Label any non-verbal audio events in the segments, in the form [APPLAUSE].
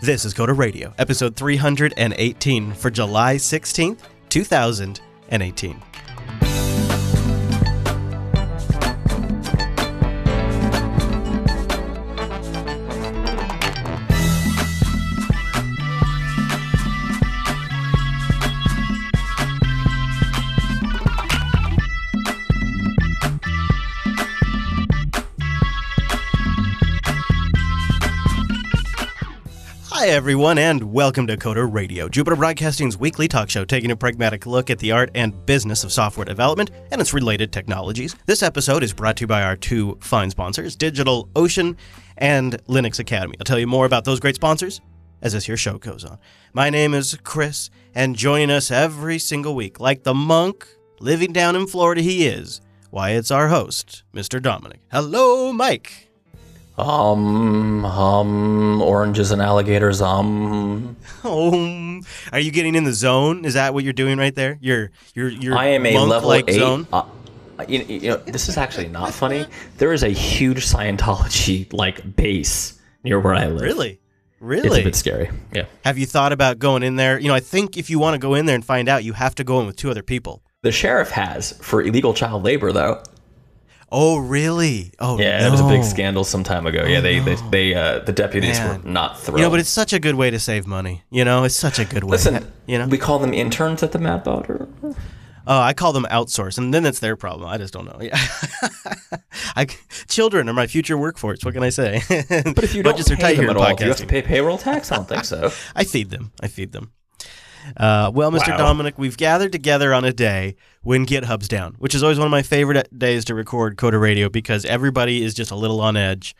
This is Coder Radio, episode 318 for July 16th, 2018. Everyone, and welcome to Coder Radio, Jupiter Broadcasting's weekly talk show taking a pragmatic look at the art and business of software development and its related technologies. This episode is brought to you by our two fine sponsors, Digital Ocean and Linux Academy. I'll tell you more about those great sponsors as this here show goes on. My name is Chris, and joining us every single week, like the monk living down in Florida he is, why, it's our host, Mr. Dominic. Hello, Mike. Um, um, oranges and alligators. Um, Oh, are you getting in the zone? Is that what you're doing right there? You're you're you're I am a level eight. zone. Uh, you, you know, this is actually not funny. There is a huge Scientology like base near where I live. Really, Really? It's a bit scary. Yeah. Have you thought about going in there? You know, I think if you want to go in there and find out, you have to go in with two other people. The sheriff has for illegal child labor though. Oh, really? Oh, Yeah, no. it was a big scandal some time ago. Yeah, they they, they uh, the deputies Man. were not thrilled. You know, but it's such a good way to save money. You know, it's such a good way. Listen, you know. we call them interns at the Mad Botter. Oh, I call them outsource, and then it's their problem. I just don't know. Yeah, [LAUGHS] I, children are my future workforce. What can I say? But if you [LAUGHS] don't Budgets are pay tight them at all, you have to pay payroll tax? I don't think so. [LAUGHS] I feed them. I feed them. Uh, well, Mr. Wow. Dominic, we've gathered together on a day when GitHub's down, which is always one of my favorite days to record Coder Radio because everybody is just a little on edge.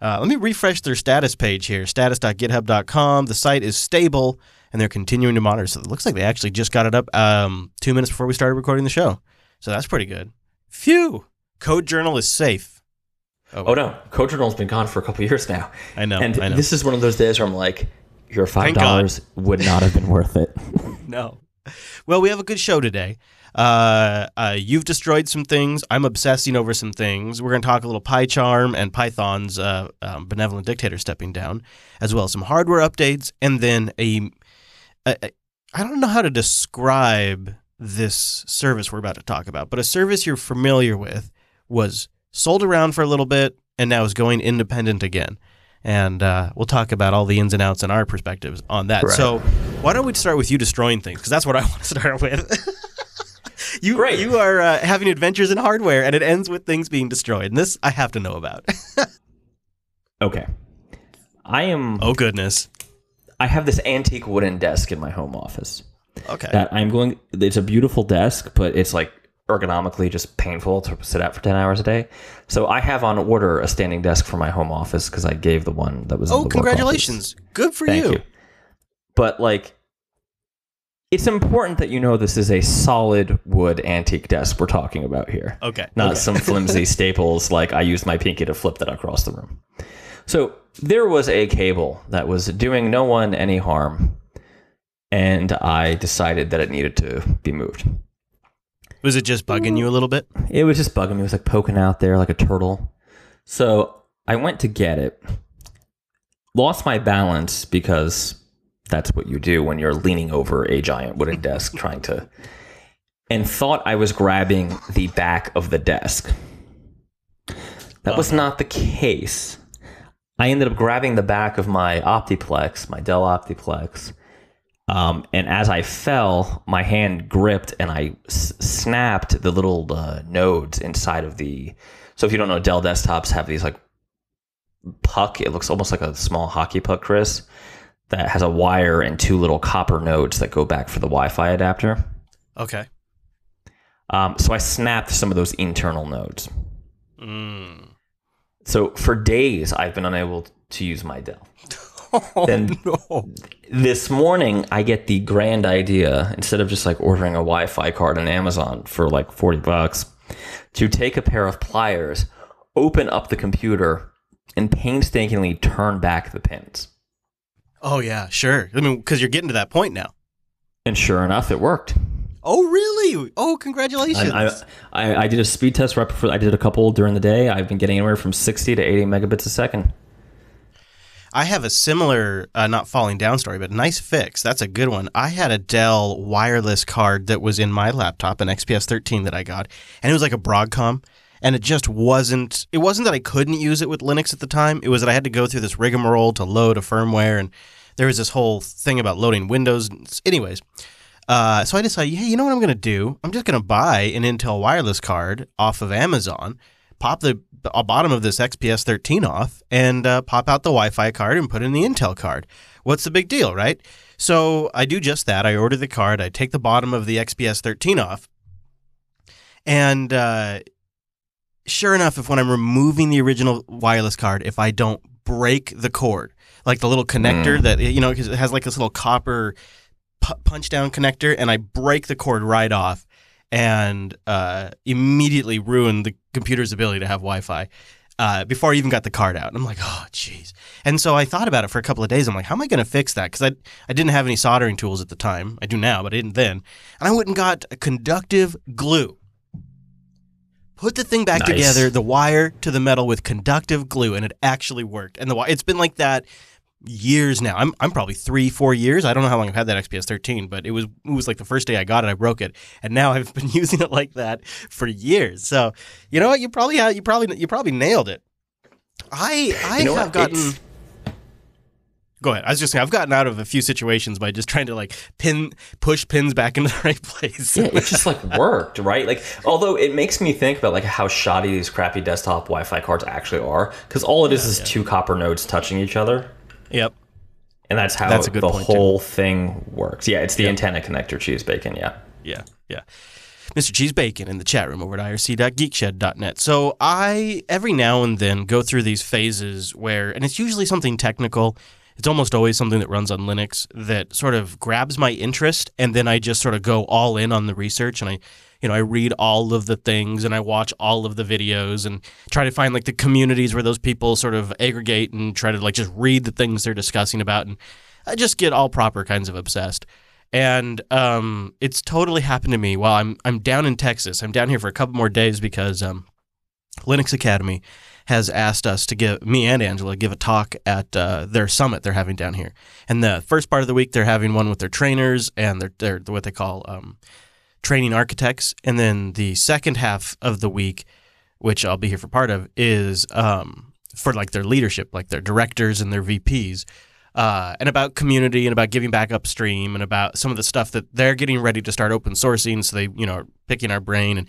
Uh, let me refresh their status page here status.github.com. The site is stable and they're continuing to monitor. So it looks like they actually just got it up um, two minutes before we started recording the show. So that's pretty good. Phew! Code Journal is safe. Oh no, Code Journal's been gone for a couple [LAUGHS] years now. I know. and I know. this is one of those days where I'm like, your five dollars would not have been worth it. [LAUGHS] no. Well, we have a good show today. Uh, uh, you've destroyed some things. I'm obsessing over some things. We're going to talk a little PyCharm and Python's uh, um, benevolent dictator stepping down, as well as some hardware updates, and then a, a, a I don't know how to describe this service we're about to talk about, but a service you're familiar with was sold around for a little bit and now is going independent again. And uh, we'll talk about all the ins and outs and our perspectives on that. Right. So, why don't we start with you destroying things? Because that's what I [LAUGHS] want to start with. [LAUGHS] you, Great. you are uh, having adventures in hardware, and it ends with things being destroyed. And this I have to know about. [LAUGHS] Okay, I am. oh goodness. I have this antique wooden desk in my home office Okay. that I'm going. It's a beautiful desk, but it's like ergonomically just painful to sit at for ten hours a day. So I have on order a standing desk for my home office because I gave the one that was. oh, congratulations! Good for Thank you. you. But like, it's important that you know this is a solid wood antique desk we're talking about here. Okay. Not okay. some flimsy [LAUGHS] staples like I used my pinky to flip that across the room. So there was a cable that was doing no one any harm, and I decided that it needed to be moved. Was it just bugging you a little bit? It was just bugging me. It was like poking out there like a turtle. So I went to get it, lost my balance because that's what you do when you're leaning over a giant wooden [LAUGHS] desk trying to, and thought I was grabbing the back of the desk. That was not the case. I ended up grabbing the back of my Optiplex, my Dell Optiplex. Um, and as I fell, my hand gripped and I s- snapped the little uh, nodes inside of the. So if you don't know, Dell desktops have these like puck. It looks almost like a small hockey puck, Chris, that has a wire and two little copper nodes that go back for the Wi-Fi adapter. Okay. Um, so I snapped some of those internal nodes. Mm. So for days, I've been unable to use my Dell. [LAUGHS] [LAUGHS] Oh, Then- no. this morning I get the grand idea instead of just like ordering a Wi-Fi card on Amazon for like 40 bucks to take a pair of pliers, open up the computer and painstakingly turn back the pins. Oh yeah, sure. I mean, because you're getting to that point now. And sure enough, it worked. Oh really? Oh, congratulations. I, I, I, I did a speed test right before I did a couple during the day. I've been getting anywhere from 60 to 80 megabits a second. I have a similar, uh, not falling down story, but nice fix. That's a good one. I had a Dell wireless card that was in my laptop, an XPS 13 that I got, and it was like a Broadcom. And it just wasn't. It wasn't that I couldn't use it with Linux at the time. It was that I had to go through this rigmarole to load a firmware, and there was this whole thing about loading Windows. Anyways, uh, so I decided, hey, you know what I'm going to do? I'm just going to buy an Intel wireless card off of Amazon, pop the uh, bottom of this XPS 13 off, and uh, pop out the Wi-Fi card and put in the Intel card. What's the big deal, right? So I do just that. I order the card. I take the bottom of the XPS 13 off, and uh, sure enough, if when I'm removing the original wireless card, if I don't break the cord, like the little connector Mm. that you know, 'cause it has like this little copper pu- punch down connector, and I break the cord right off, and uh, immediately ruined the computer's ability to have Wi-Fi. Uh, before I even got the card out, and I'm like, oh, jeez. And so I thought about it for a couple of days. I'm like, how am I going to fix that? Because I I didn't have any soldering tools at the time. I do now, but I didn't then. And I went and got a conductive glue. Put the thing back Nice. together, the wire to the metal with conductive glue, and it actually worked. And the it's been like that years now. I'm I'm probably three, four years. I don't know how long I've had that XPS 13, but it was it was like the first day I got it, I broke it, and now [LAUGHS] I've been using it like that for years. So you know what? You probably have, you probably you probably nailed it. I I You know have what? gotten. It's- Go ahead. I was just saying I've gotten out of a few situations by just trying to like pin push pins back into the [LAUGHS] right place. Yeah, it just like worked, right? Like, although it makes me think about like how shoddy these crappy desktop Wi-Fi cards actually are, because all it is is two copper nodes touching each other, yep. and that's how That's the point, too. whole thing works. Yeah, it's the antenna connector, cheese bacon. Yeah, Yeah, yeah. Mr. Cheese Bacon in the chat room over at irc.geekshed.net. So I every now and then go through these phases where, and it's usually something technical. It's almost always something that runs on Linux that sort of grabs my interest, and then I just sort of go all in on the research, and I, you know, I read all of the things, and I watch all of the videos, and try to find like the communities where those people sort of aggregate and try to like just read the things they're discussing about, and I just get all proper kinds of obsessed and um, it's totally happened to me while I'm I'm down in Texas. I'm down here for a couple more days because um, Linux Academy has asked us to give me and Angela give a talk at uh, their summit they're having down here. And the first part of the week they're having one with their trainers and their their what they call um, training architects, and then the second half of the week, which I'll be here for part of, is um, for like their leadership, like their directors and their VPs uh, and about community and about giving back upstream and about some of the stuff that they're getting ready to start open sourcing. So they, you know, are picking our brain and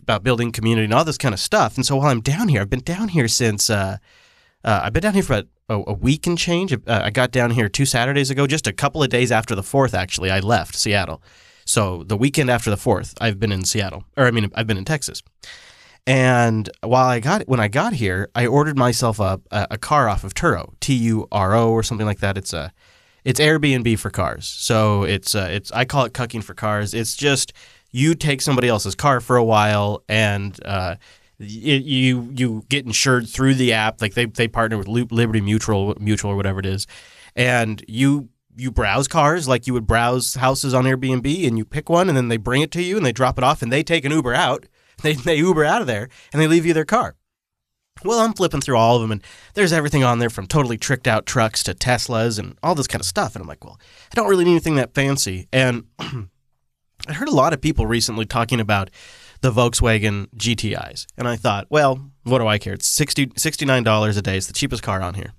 about building community and all this kind of stuff. And so while I'm down here, I've been down here since uh, uh, I've been down here for a, a, a week and change. Uh, I got down here two Saturdays ago, just a couple of days after the fourth. Actually, I left Seattle. So the weekend after the fourth, I've been in Seattle, or I mean, I've been in Texas. And while I got when I got here, I ordered myself a, a, a car off of Turo, T U R O or something like that. It's a it's Airbnb for cars. So it's uh, it's I call it cucking for cars. It's just you take somebody else's car for a while and uh, y- you you get insured through the app. Like they they partner with Liberty Mutual Mutual or whatever it is, and you you browse cars like you would browse houses on Airbnb, and you pick one, and then they bring it to you, and they drop it off, and they take an Uber out. [LAUGHS] They they Uber out of there, and they leave you their car. Well, I'm flipping through all of them, and there's everything on there from totally tricked out trucks to Teslas and all this kind of stuff. And I'm like, well, I don't really need anything that fancy. And [CLEARS THROAT] I heard a lot of people recently talking about the Volkswagen GTIs. And I thought, well, what do I care? It's 60, $69 a day. It's the cheapest car on here.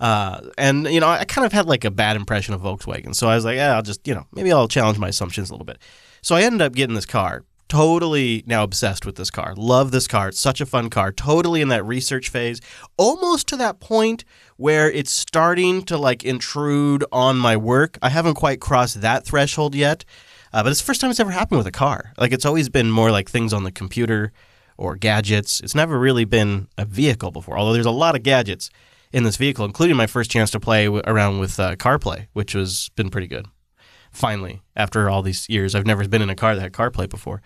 Uh, and, you know, I kind of had like a bad impression of Volkswagen. So I was like, yeah, I'll just, you know, maybe I'll challenge my assumptions a little bit. So I ended up getting this car. Totally now obsessed with this car. Love this car. It's such a fun car. Totally in that research phase, almost to that point where it's starting to like intrude on my work. I haven't quite crossed that threshold yet, uh, but it's the first time it's ever happened with a car. Like it's always been more like things on the computer or gadgets. It's never really been a vehicle before, although there's a lot of gadgets in this vehicle, including my first chance to play w- around with uh, CarPlay, which has been pretty good. Finally, after all these years, I've never been in a car that had CarPlay before.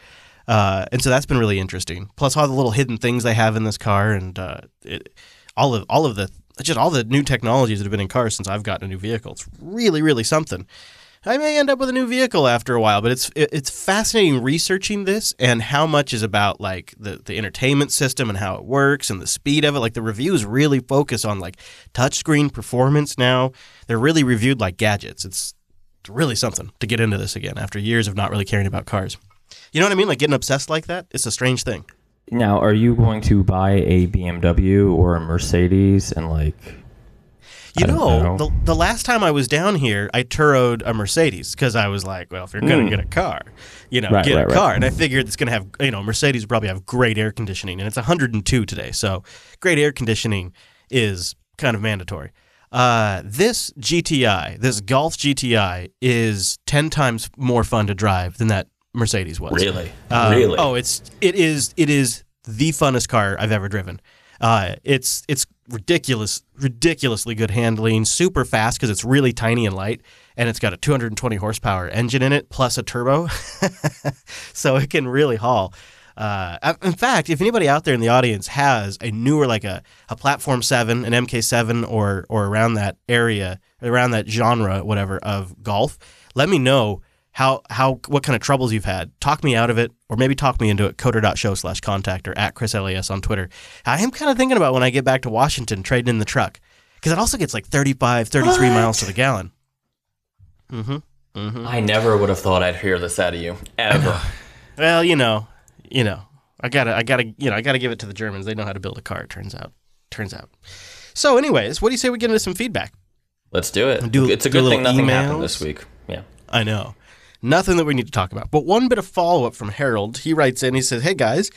Uh, and so that's been really interesting. Plus, all the little hidden things they have in this car, and uh, it, all of all of the just all the new technologies that have been in cars since I've gotten a new vehicle. It's really, really something. I may end up with a new vehicle after a while, but it's it's fascinating researching this and how much is about like the the entertainment system and how it works and the speed of it. Like the reviews really focus on like touchscreen performance now. They're really reviewed like gadgets. It's really something to get into this again after years of not really caring about cars. You know what I mean? Like getting obsessed like that. It's a strange thing. Now, are you going to buy a BMW or a Mercedes and like? You know, know. The, the last time I was down here, I turoed a Mercedes because I was like, well, if you're going to get a car, you know, Mm. Right, get right, a right. car. And I figured it's going to have, you know, Mercedes probably have great air conditioning. And it's 102 today. So great air conditioning is kind of mandatory. Uh, this GTI, this Golf GTI, is 10 times more fun to drive than that Mercedes was. Really? Uh, really? Oh, it's it is it is the funnest car I've ever driven. Uh, it's it's ridiculous, ridiculously good handling, super fast because it's really tiny and light, and it's got a 220 horsepower engine in it plus a turbo, [LAUGHS] so it can really haul. Uh, in fact, if anybody out there in the audience has a newer, like a, a Platform 7, an MK7, or or around that area, around that genre, whatever, of golf, let me know how how what kind of troubles you've had. Talk me out of it, or maybe talk me into it. Coder.show slash contact or at Chris LAS on Twitter. I am kind of thinking about when I get back to Washington trading in the truck because it also gets like 35, 33 What? miles to the gallon. Mm-hmm. Mm-hmm. I never would have thought I'd hear this out of you ever. [SIGHS] Well, you know, you know, I gotta, I gotta, you know, I gotta give it to the Germans. They know how to build a car. It turns out, turns out. So, anyways, what do you say we get into some feedback? Let's do it. Do- it's a do good thing little nothing happened this week. Yeah. I know. Nothing that we need to talk about. But one bit of follow up from Harold. He writes in, he says, Hey guys,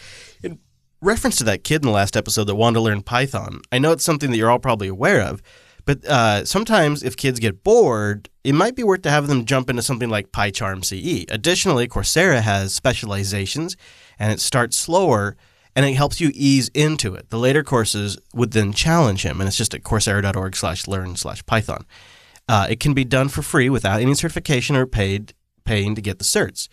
in reference to that kid in the last episode that wanted to learn Python, I know it's something that you're all probably aware of, but uh, sometimes if kids get bored, it might be worth to have them jump into something like PyCharm CE. Additionally, Coursera has specializations and it starts slower and it helps you ease into it. The later courses would then challenge him, and it's just at coursera.org slash learn slash Python. Uh, it can be done for free without any certification or paid paying to get the certs.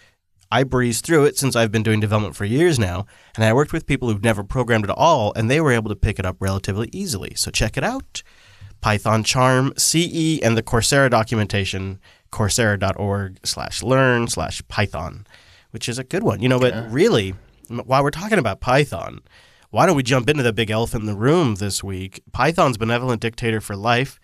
I breezed through it since I've been doing development for years now, and I worked with people who've never programmed at all, and they were able to pick it up relatively easily. So check it out. Python Charm CE and the Coursera documentation, coursera.org slash learn slash Python, which is a good one. You know, but really, while we're talking about Python, why don't we jump into the big elephant in the room this week? Python's benevolent dictator for life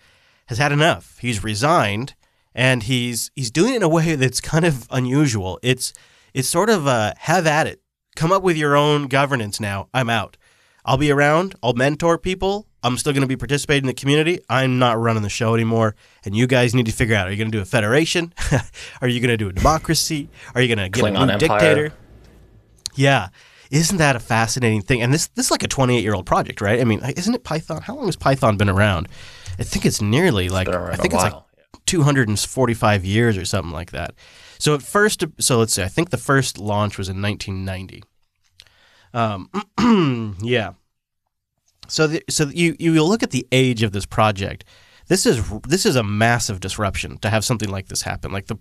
has had enough. He's resigned, and he's he's doing it in a way that's kind of unusual. It's it's sort of uh, have at it. Come up with your own governance now. I'm out. I'll be around. I'll mentor people. I'm still going to be participating in the community. I'm not running the show anymore. And you guys need to figure out: Are you going to do a federation? [LAUGHS] Are you going to do a democracy? Are you going to get a new Empire. dictator? Yeah. Isn't that a fascinating thing? And this this is like a 28 year old project, right? I mean, isn't it Python? How long has Python been around? I think it's nearly like I think a it's like while. 245 years or something like that. So at first, so let's see. I think the first launch was in 1990. Um, [CLEARS THROAT] yeah. So the, so you you look at the age of this project. This is this is a massive disruption to have something like this happen. Like the,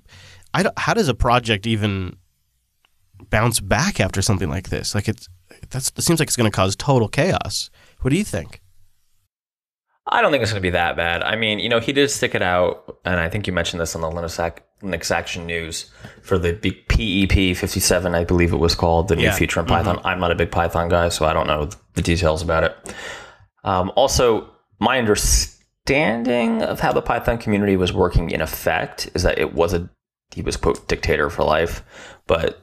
I how does a project even bounce back after something like this? Like it's that's it seems like it's going to cause total chaos. What do you think? I don't think it's going to be that bad. I mean, you know, he did stick it out, and I think you mentioned this on the Linux, Ac- Linux Action News for the big PEP 57, I believe it was called, the new Yeah. Mm-hmm. feature in Python. I'm not a big Python guy, so I don't know the details about it. Um, also, my understanding of how the Python community was working in effect is that it was a he was quote dictator for life, but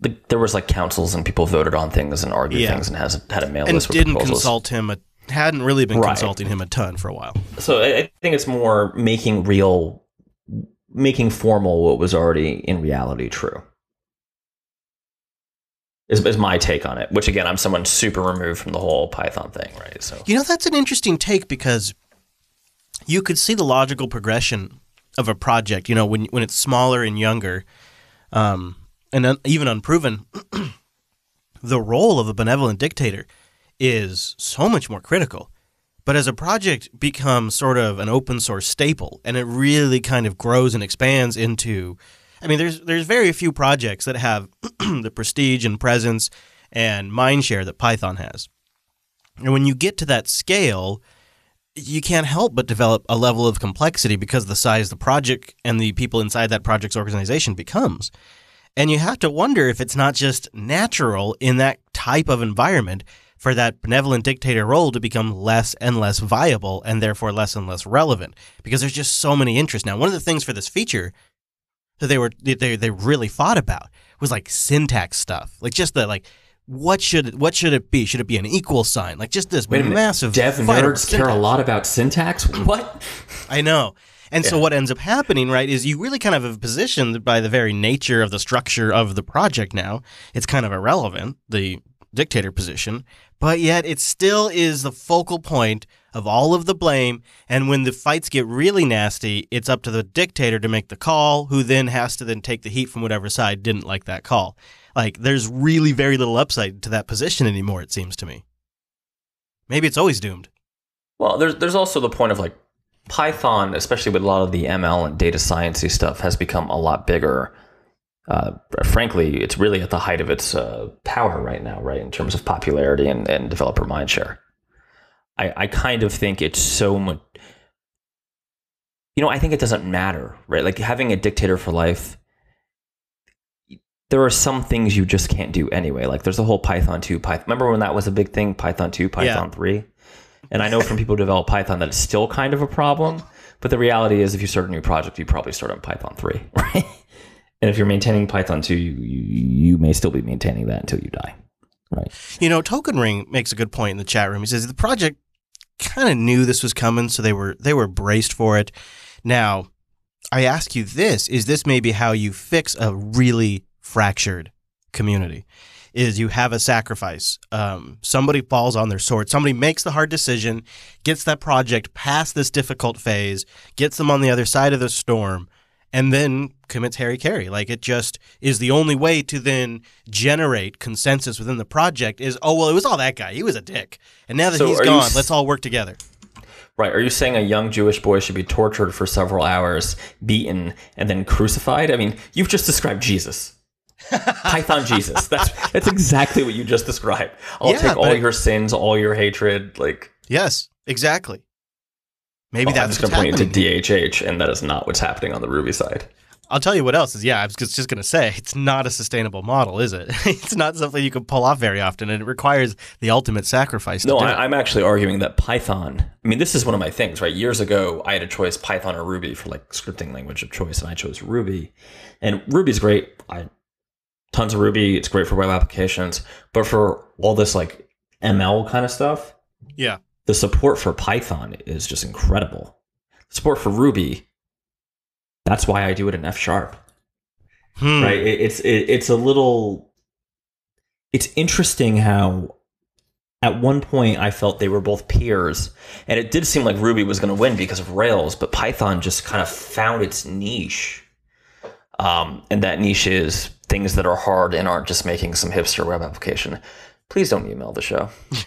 the, there was like councils and people voted on things and argued Yeah. things and has had a mail And list with didn't proposals. consult him. A, hadn't really been Right. consulting him a ton for a while. So I, I think it's more making real, making formal what was already in reality true. Is, is my take on it. Which again, I'm someone super removed from the whole Python thing, right? So You know, that's an interesting take because you could see the logical progression of a project. You know, when when it's smaller and younger, um, and un, even unproven, [CLEARS THROAT] the role of a benevolent dictator is so much more critical. But as a project becomes sort of an open source staple, and it really kind of grows and expands into, I mean, there's there's very few projects that have [CLEARS THROAT] the prestige and presence and mindshare that Python has. And when you get to that scale, you can't help but develop a level of complexity because the size the project and the people inside that project's organization becomes. And you have to wonder if it's not just natural in that type of environment for that benevolent dictator role to become less and less viable and therefore less and less relevant because there's just so many interests. Now, one of the things for this feature that they were they they really fought about was like syntax stuff, like just the like what should what should it be? Should it be an equal sign? Like just this Wait a minute. massive Dev nerds care a lot about syntax. [LAUGHS] What? I know. And so what ends up happening, right, is you really kind of have positioned by the very nature of the structure of the project now. It's kind of irrelevant, the dictator position, but yet it still is the focal point of all of the blame. And when the fights get really nasty, it's up to the dictator to make the call, who then has to then take the heat from whatever side didn't like that call. Like there's really very little upside to that position anymore, it seems to me. Maybe it's always doomed. Well, there's there's also the point of like Python, especially with a lot of the ML and data sciencey stuff, has become a lot bigger. Uh, frankly, it's really at the height of its uh, power right now, right, in terms of popularity and, and developer mindshare. I, I kind of think it's so much. You know, I think it doesn't matter, right? Like having a dictator for life. There are some things you just can't do anyway. Like there's the whole Python 2, Python. Remember when that was a big thing? Python 2, Python 3? And I know [LAUGHS] from people who develop Python that it's still kind of a problem. But the reality is, if you start a new project, you probably start on Python 3, [LAUGHS] right? And if you're maintaining Python 2, you, you, may still be maintaining that until you die, right? You know, Token Ring makes a good point in the chat room. He says the project kind of knew this was coming, so they were they were braced for it. Now, I ask you this: Is this maybe how you fix a really fractured community? Is you have a sacrifice. Um, somebody falls on their sword. Somebody makes the hard decision, gets that project past this difficult phase, gets them on the other side of the storm, and then commits hari-kari. Like it just is the only way to then generate consensus within the project is, oh, well, it was all that guy. He was a dick. And now that So he's gone, s- let's all work together. Right. Are you saying a young Jewish boy should be tortured for several hours, beaten, and then crucified? I mean, you've just described Jesus. [LAUGHS] Python Jesus. That's that's exactly what you just described. I'll Yeah, take all your sins, all your hatred. Like, Yes, exactly. Maybe oh, I'm that's just what's going to point you to DHH, and that is not what's happening on the Ruby side. I'll tell you what else is. Yeah, I was just going to say it's not a sustainable model, is it? [LAUGHS] it's not something you can pull off very often, and it requires the ultimate sacrifice. To No. I, I'm actually arguing that Python. I mean, this is one of my things, right? Years ago, I had a choice Python or Ruby for like scripting language of choice, and I chose Ruby. And Ruby's great. I tons of Ruby. It's great for web applications, but for all this like ML kind of stuff, yeah. the support for Python is just incredible. Support for Ruby. That's why I do it in F sharp. Hmm. right? It, it's it, it's a little it's interesting how at one point i felt they were both peers and it did seem like ruby was going to win because of rails but python just kind of found its niche. Um, and that niche is things that are hard and aren't just making some hipster web application. Please don't email the show. [LAUGHS]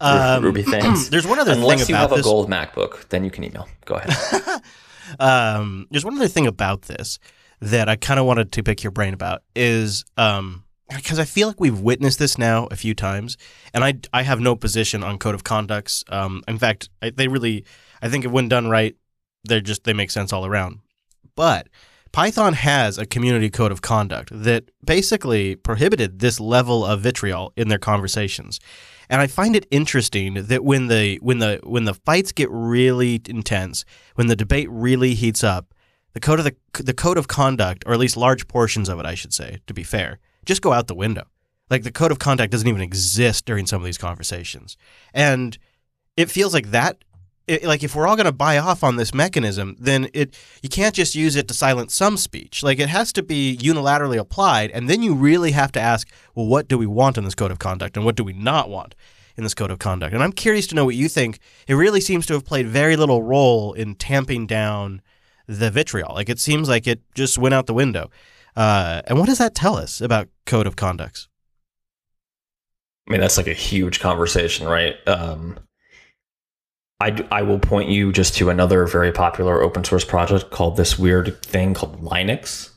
Um, ruby fans [CLEARS THROAT] There's one other unless thing you about have a gold macbook then you can email. Go ahead [LAUGHS] um, there's one other thing about this that I kind of wanted to pick your brain about is um, because I feel like we've witnessed this now a few times, and I I have no position on code of conducts. Um, in fact, I, they really I think when done right, they're just they make sense all around. But Python has a community code of conduct that basically prohibited this level of vitriol in their conversations. And I find it interesting that when the when the when the fights get really intense, when the debate really heats up, the code of the the code of conduct, or at least large portions of it, I should say, to be fair, just go out the window. Like the code of conduct doesn't even exist during some of these conversations, and it feels like that. It, like if we're all going to buy off on this mechanism, then it you can't just use it to silence some speech. Like it has to be unilaterally applied, and then you really have to ask, well, what do we want in this code of conduct, and what do we not want in this code of conduct? And I'm curious to know what you think. It really seems to have played very little role in tamping down the vitriol. Like it seems like it just went out the window. Uh, and what does that tell us about code of conducts? I mean, that's like a huge conversation, right? Um, I, d- I will point you just to another very popular open source project called this weird thing called Linux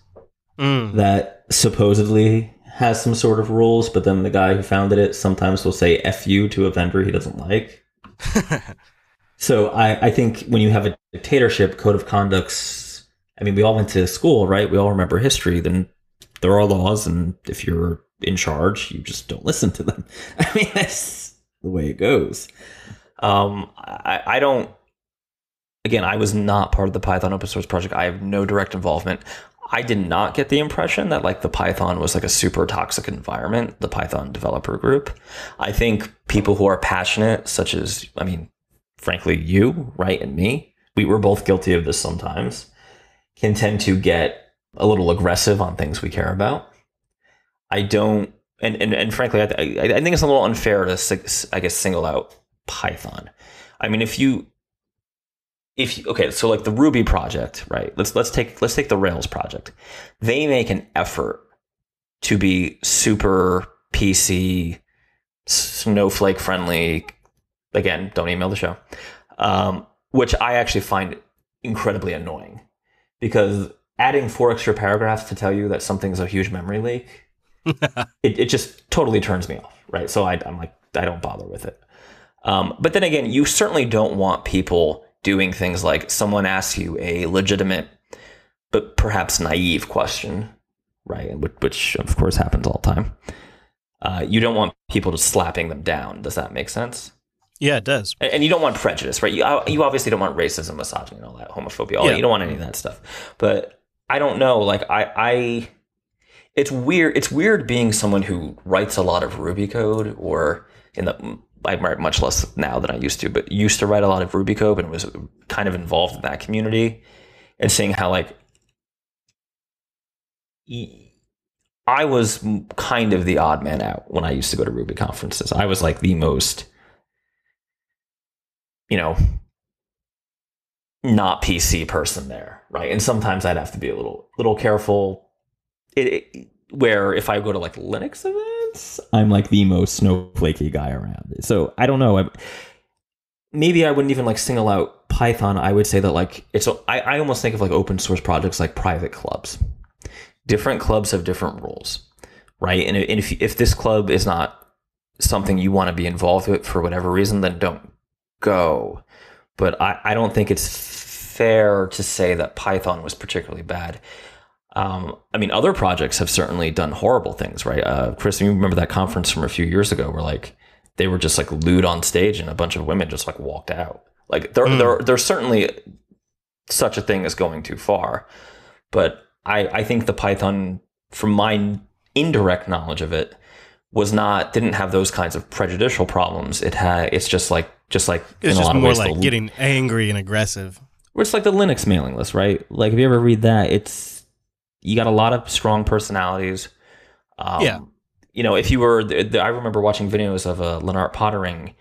Mm. that supposedly has some sort of rules, but then the guy who founded it sometimes will say F you to a vendor he doesn't like. [LAUGHS] So I, I think when you have a dictatorship, code of conducts. I mean, we all went to school, right? We all remember history. Then there are laws, and if you're in charge, you just don't listen to them. [LAUGHS] I mean, that's the way it goes. Um, I, I don't. Again, I was not part of the Python open source project. I have no direct involvement. I did not get the impression that like the Python was like a super toxic environment, the Python developer group. I think people who are passionate, such as, I mean, frankly, you, right, and me, we were both guilty of this sometimes, can tend to get a little aggressive on things we care about. I don't, and, and, and frankly, I, I think it's a little unfair to, I guess, single out Python. I mean, if you, if you, okay, so like the Ruby project, right? Let's let's take let's take the Rails project. They make an effort to be super PC, snowflake friendly. Again, don't email the show. Um, which I actually find incredibly annoying because adding four extra paragraphs to tell you that something's a huge memory leak, [LAUGHS] it, it just totally turns me off, right? So I, I'm like, I don't bother with it. Um, but then again, you certainly don't want people doing things like someone asks you a legitimate but perhaps naive question, right? Which, of course happens all the time. Uh, you don't want people just slapping them down. Does that make sense? Yeah, it does. And you don't want prejudice, right? You, uh, you obviously don't want racism, misogyny, and all that, homophobia. All yeah. You don't want any of that stuff. But I don't know. Like I, I, it's weird. It's weird being someone who writes a lot of Ruby code or in the I write much less now than I used to, but used to write a lot of Ruby code and was kind of involved in that community and seeing how like I was kind of the odd man out when I used to go to Ruby conferences. I was like the most, you know, not PC person there, right? And sometimes I'd have to be a little little careful. It, it, where if I go to like Linux events, I'm like the most snowflakey guy around. So I don't know. I, maybe I wouldn't even like single out Python. I would say that like it's. I, I almost think of like open source projects like private clubs. Different clubs have different rules, right? And if if this club is not something you want to be involved with for whatever reason, then don't go. But I, I don't think it's fair to say that Python was particularly bad. Um, I mean, other projects have certainly done horrible things, right? Uh, Chris, you remember that conference from a few years ago where like they were just like lewd on stage and a bunch of women just like walked out. Like there, mm. there, there's certainly such a thing as going too far, but I, I think the Python, from my indirect knowledge of it, was not didn't have those kinds of prejudicial problems. It had it's just like just like it's just more like the, getting angry and aggressive. It's like the Linux mailing list, right? Like if you ever read that, it's you got a lot of strong personalities. Um, yeah. You know, if you were, I remember watching videos of uh, Lennart Poettering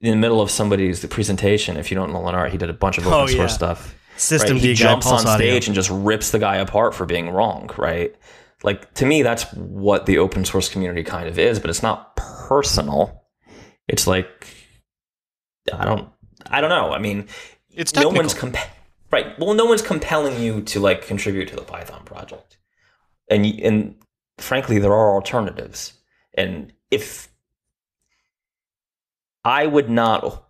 in the middle of somebody's presentation. If you don't know Lennart, he did a bunch of open oh, source yeah. stuff. System right? He jumps on stage audio. and just rips the guy apart for being wrong, right? Like to me, that's what the open source community kind of is, but it's not personal. It's like I don't, I don't know. I mean, it's technical. no one's comp- Right. Well, no one's compelling you to like contribute to the Python project, and and frankly, there are alternatives. And if I would not, oh,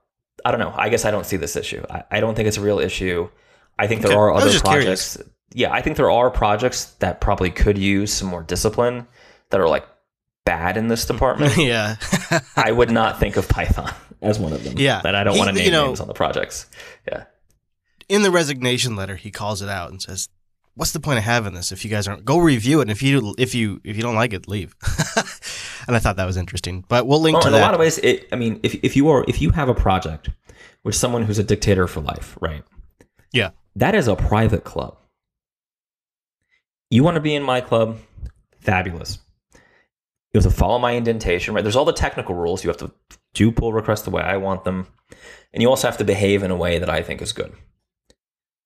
I don't know. I guess I don't see this issue. I, I don't think it's a real issue. I think there are other projects. Curious. Yeah, I think there are projects that probably could use some more discipline that are like bad in this department. [LAUGHS] yeah. I would not think of Python as one of them. Yeah. But I don't he, want to name you know, names on the projects. Yeah in the resignation letter, he calls it out and says, "What's the point of having this if you guys aren't go review it? And if you if you if you don't like it, leave." [LAUGHS] and I thought that was interesting. But we'll link well, to in that. a lot of ways. It, I mean, if if you are if you have a project with someone who's a dictator for life, right? Yeah, that is a private club. You want to be in my club? Fabulous. You have to follow my indentation, right? There's all the technical rules. You have to do pull requests the way I want them. And you also have to behave in a way that I think is good.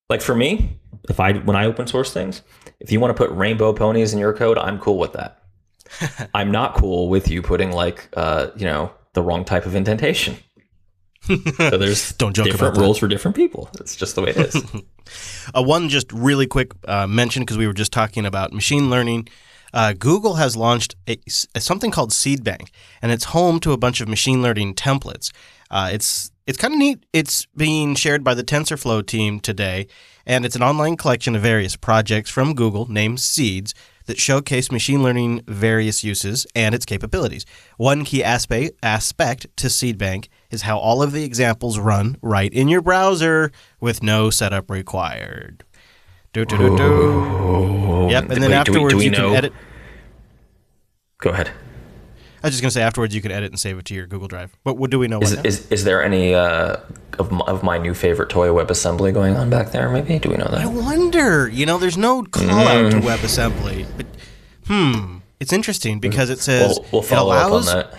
Like for me, if I when I open source things, if you want to put rainbow ponies in your code, I'm cool with that. [LAUGHS] I'm not cool with you putting like uh, you know, the wrong type of indentation. so there's [LAUGHS] don't joke different rules for different people. It's just the way it is. [LAUGHS] uh, one just really quick uh, mention because we were just talking about machine learning. Uh, Google has launched a, a, something called SeedBank, and it's home to a bunch of machine learning templates. Uh, it's it's kind of neat. It's being shared by the TensorFlow team today, and it's an online collection of various projects from Google named Seeds that showcase machine learning various uses and its capabilities. One key aspect aspect to SeedBank is how all of the examples run right in your browser with no setup required. Do do do do. Oh. Yep, and then Wait, do we- afterwards do we you know- can edit. Go ahead. I was just gonna say afterwards you can edit and save it to your Google Drive. But what do we know? Is, is, is there any uh, of, my, of my new favorite toy WebAssembly going on back there? Maybe do we know that? I wonder. You know, there's no call out to WebAssembly, but hmm, it's interesting because it says We'll, we'll it follow up on allows that.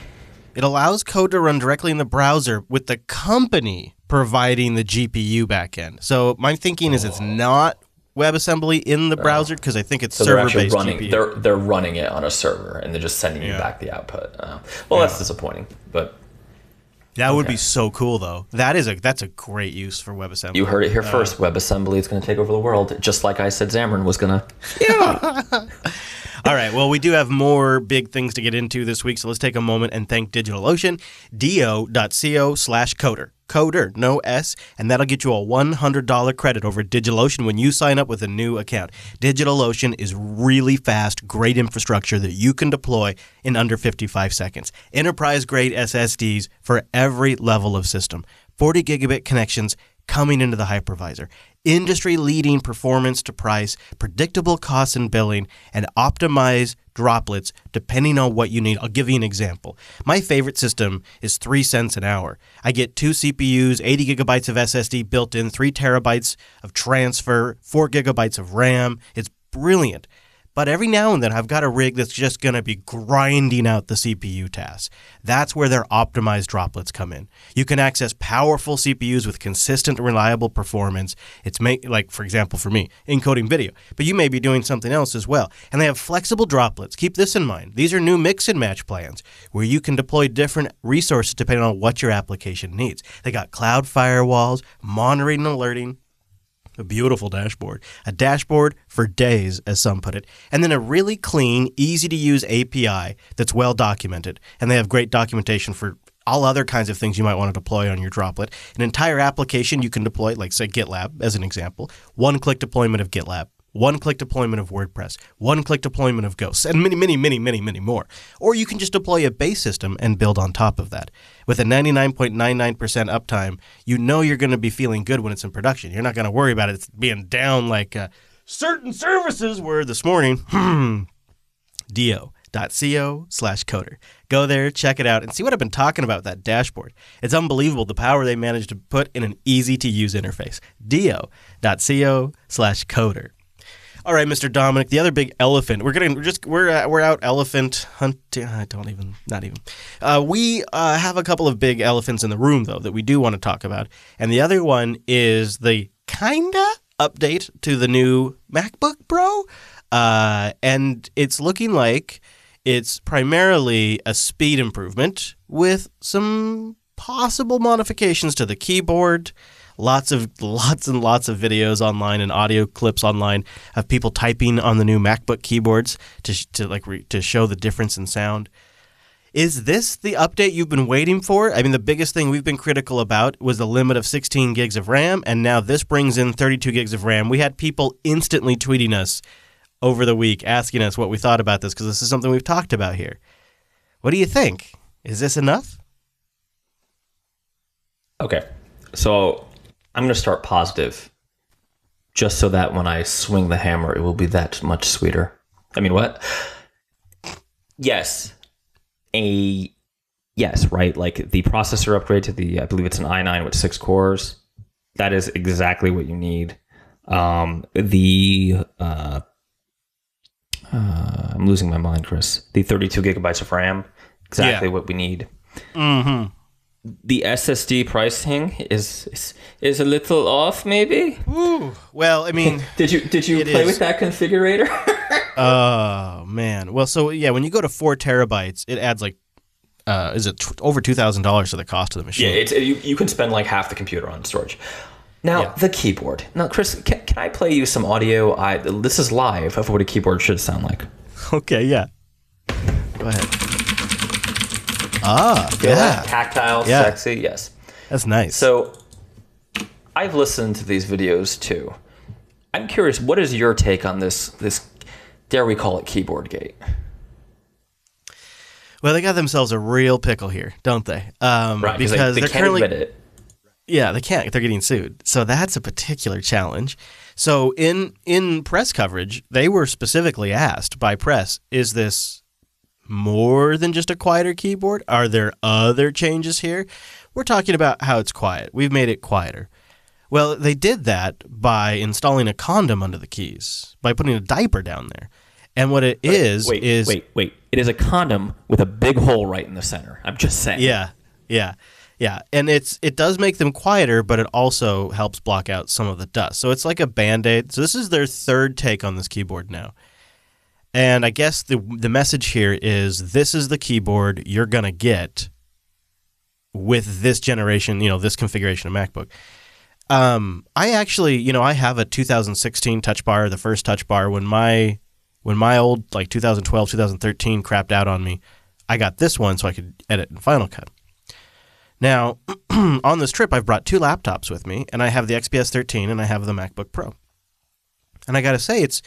it allows code to run directly in the browser with the company providing the GPU backend. So my thinking is it's not WebAssembly in the browser because I think it's So they're server based. running. GPU. They're they're running it on a server, and they're just sending you back the output. Uh, well, that's disappointing. But that would be so cool though. That is a that's a great use for WebAssembly. you heard it here Uh. first. WebAssembly is going to take over the world, just like I said. Xamarin was going to. Yeah. [LAUGHS] All right. Well, we do have more big things to get into this week, so let's take a moment and thank DigitalOcean, do.co slash coder. Coder, no S, and that'll get you a $100 credit over DigitalOcean when you sign up with a new account. DigitalOcean is really fast, great infrastructure that you can deploy in under 55 seconds. Enterprise grade SSDs for every level of system. 40 gigabit connections coming into the hypervisor. Industry leading performance to price, predictable costs and billing, and optimize droplets depending on what you need. I'll give you an example. My favorite system is 3 cents an hour. I get two CPUs, 80 gigabytes of SSD built in, 3 terabytes of transfer, 4 gigabytes of RAM. It's brilliant. But every now and then, I've got a rig that's just going to be grinding out the CPU tasks. That's where their optimized droplets come in. You can access powerful CPUs with consistent, reliable performance. It's like, for example, for me, encoding video. But you may be doing something else as well. And they have flexible droplets. Keep this in mind. These are new mix and match plans where you can deploy different resources depending on what your application needs. They got cloud firewalls, monitoring and alerting, a beautiful dashboard. A dashboard for days, as some put it. And then a really clean, easy to use API that's well documented. And they have great documentation for all other kinds of things you might want to deploy on your droplet. An entire application you can deploy, like, say, GitLab, as an example. One click deployment of GitLab. One click deployment of WordPress, one click deployment of Ghosts, and many, many, many, many, many more. Or you can just deploy a base system and build on top of that. With a 99.99% uptime, you know you're going to be feeling good when it's in production. You're not going to worry about it being down like uh, certain services were this morning. do.co slash coder. Go there, check it out, and see what I've been talking about that dashboard. It's unbelievable the power they managed to put in an easy to use interface. do.co slash coder. All right, Mr. Dominic, the other big elephant. We're getting we're just we're uh, we're out elephant hunting. I don't even not even. Uh, we uh, have a couple of big elephants in the room though that we do want to talk about, and the other one is the kinda update to the new MacBook Pro, uh, and it's looking like it's primarily a speed improvement with some possible modifications to the keyboard lots of [LAUGHS] lots and lots of videos online and audio clips online of people typing on the new MacBook keyboards to to like re- to show the difference in sound. Is this the update you've been waiting for? I mean, the biggest thing we've been critical about was the limit of 16 gigs of RAM, and now this brings in 32 gigs of RAM. We had people instantly tweeting us over the week asking us what we thought about this because this is something we've talked about here. What do you think? Is this enough? Okay, so I'm going to start positive, just so that when I swing the hammer, it will be that much sweeter. I mean, what? Yes, a yes, right? Like the processor upgrade to the, I believe it's an i9 with six cores. That is exactly what you need. Um, the uh, uh, I'm losing my mind, Chris. The 32 gigabytes of RAM, exactly Yeah. what we need Mm-hmm. The SSD pricing is, is is a little off, maybe. Ooh. Well, I mean, [LAUGHS] Did you did you play is. with that configurator? [LAUGHS] oh man. Well, so yeah, when you go to four terabytes, it adds like, uh, is it t- over two thousand dollars to the cost of the yeah, machine? it's you, you can spend like half the computer on storage. Now Yeah. the keyboard. Now, Chris, can, can I play you some audio? I this is live of what a keyboard should sound like. Okay, yeah. Go ahead. Ah, Feel yeah. tactile, Yeah. sexy. Yes. That's nice. So I've listened to these videos too. I'm curious, what is your take on this this dare we call it keyboard gate? well, they got themselves a real pickle here, don't they? Um, Right, because they, they they're can't currently admit it. Yeah, they can't. They're getting sued. So that's a particular challenge. So in in press coverage, they were specifically asked by press, is this more than just a quieter keyboard? Are there other changes here? We're talking about how it's quiet. We've made it quieter. Well, they did that by installing a condom under the keys, by putting a diaper down there. And what it is wait, is wait, wait. It is a condom with a big hole right in the center. I'm just saying. Yeah, yeah, yeah, and it's it does make them quieter, but it also helps block out some of the dust. So it's like a band aid. So this is their third take on this keyboard now, and I guess the the message here is this is the keyboard you're gonna get with this generation, you know, this configuration of MacBook. Um, I actually, you know, I have a 2016 Touch Bar, the first Touch Bar. When my when my old like 2012, 2013 crapped out on me, I got this one so I could edit in Final Cut. Now, [CLEARS THROAT] on this trip, I've brought two laptops with me, and I have the XPS 13 and I have the MacBook Pro. And I got to say, it's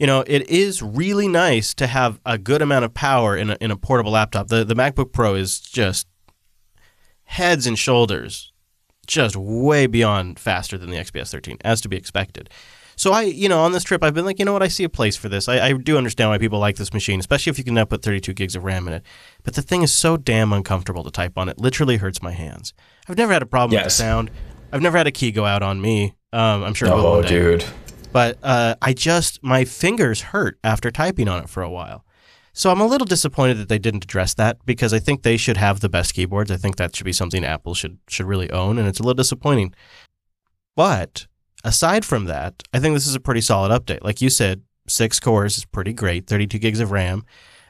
you know, it is really nice to have a good amount of power in a, in a portable laptop. The the MacBook Pro is just heads and shoulders just way beyond faster than the XPS 13, as to be expected. So I, you know, on this trip, I've been like, you know what, I see a place for this. I, I do understand why people like this machine, especially if you can now put 32 gigs of RAM in it. But the thing is so damn uncomfortable to type on. It literally hurts my hands. I've never had a problem with the sound. I've never had a key go out on me. Um, I'm sure. Oh, dude. But uh, I just my fingers hurt after typing on it for a while. So I'm a little disappointed that they didn't address that because I think they should have the best keyboards. I think that should be something Apple should should really own, and it's a little disappointing. But aside from that, I think this is a pretty solid update. Like you said, six cores is pretty great, 32 gigs of RAM.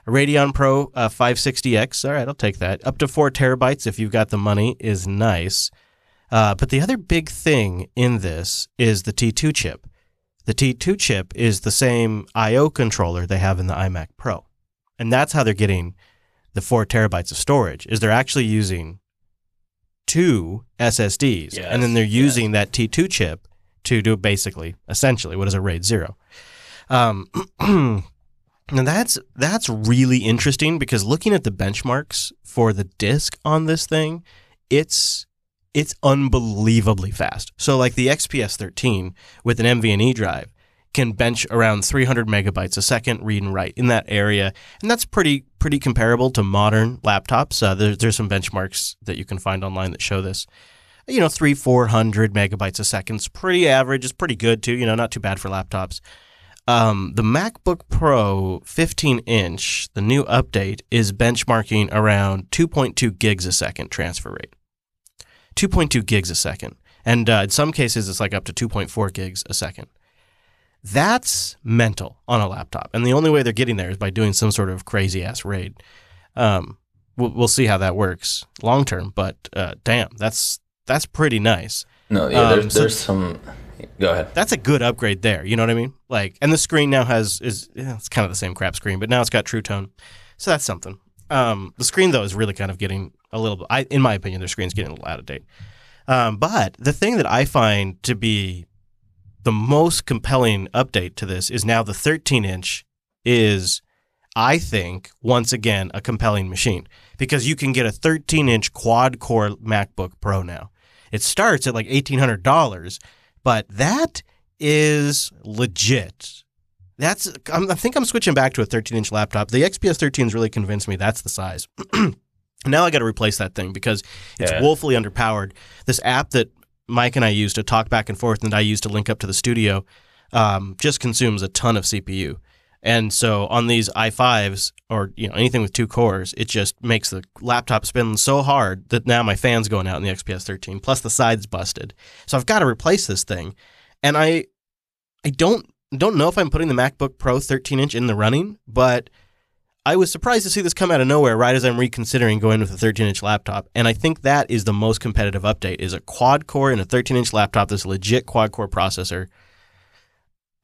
A Radeon Pro uh, 560X, all right, I'll take that. Up to four terabytes if you've got the money is nice. Uh, but the other big thing in this is the T2 chip. The T2 chip is the same I/O controller they have in the iMac Pro, and that's how they're getting the four terabytes of storage. Is they're actually using two SSDs, and then they're using that T2 chip to do basically, essentially, what is a RAID zero. Um, [CLEARS THROAT] and that's that's really interesting because looking at the benchmarks for the disk on this thing, it's it's unbelievably fast. So like the XPS 13 with an NVMe drive can bench around 300 megabytes a second read and write in that area, and that's pretty pretty comparable to modern laptops. Uh, there, there's some benchmarks that you can find online that show this. You know, three four hundred megabytes a second is pretty average. It's pretty good too. You know, not too bad for laptops. Um, the MacBook Pro 15 inch, the new update, is benchmarking around 2.2 gigs a second transfer rate. 2.2 gigs a second. And uh, in some cases, it's like up to 2.4 gigs a second. That's mental on a laptop. And the only way they're getting there is by doing some sort of crazy ass raid. Um, we'll, we'll see how that works long term, but uh, damn, that's that's pretty nice. No, yeah, Um, there's, so- there's some. Go ahead. That's a good upgrade there. You know what I mean? Like, and the screen now has is yeah, it's kind of the same crap screen, but now it's got True Tone, so that's something. Um, the screen though is really kind of getting a little. I, in my opinion, their screen's getting a little out of date. Um, but the thing that I find to be the most compelling update to this is now the 13 inch is, I think, once again a compelling machine because you can get a 13 inch quad core MacBook Pro now. It starts at like $1,800 but that is legit. That's I'm, I think I'm switching back to a 13 inch laptop. The XPS 13's really convinced me that's the size. [CLEARS THROAT] now I got to replace that thing because it's Yeah. woefully underpowered. This app that Mike and I use to talk back and forth, and I use to link up to the studio, um, just consumes a ton of CPU. And so on these i5s or you know anything with two cores, it just makes the laptop spin so hard that now my fan's going out in the XPS 13. Plus the side's busted, so I've got to replace this thing. And I, I don't don't know if I'm putting the MacBook Pro 13 inch in the running, but I was surprised to see this come out of nowhere right as I'm reconsidering going with a 13 inch laptop. And I think that is the most competitive update: is a quad core and a 13 inch laptop this legit quad core processor.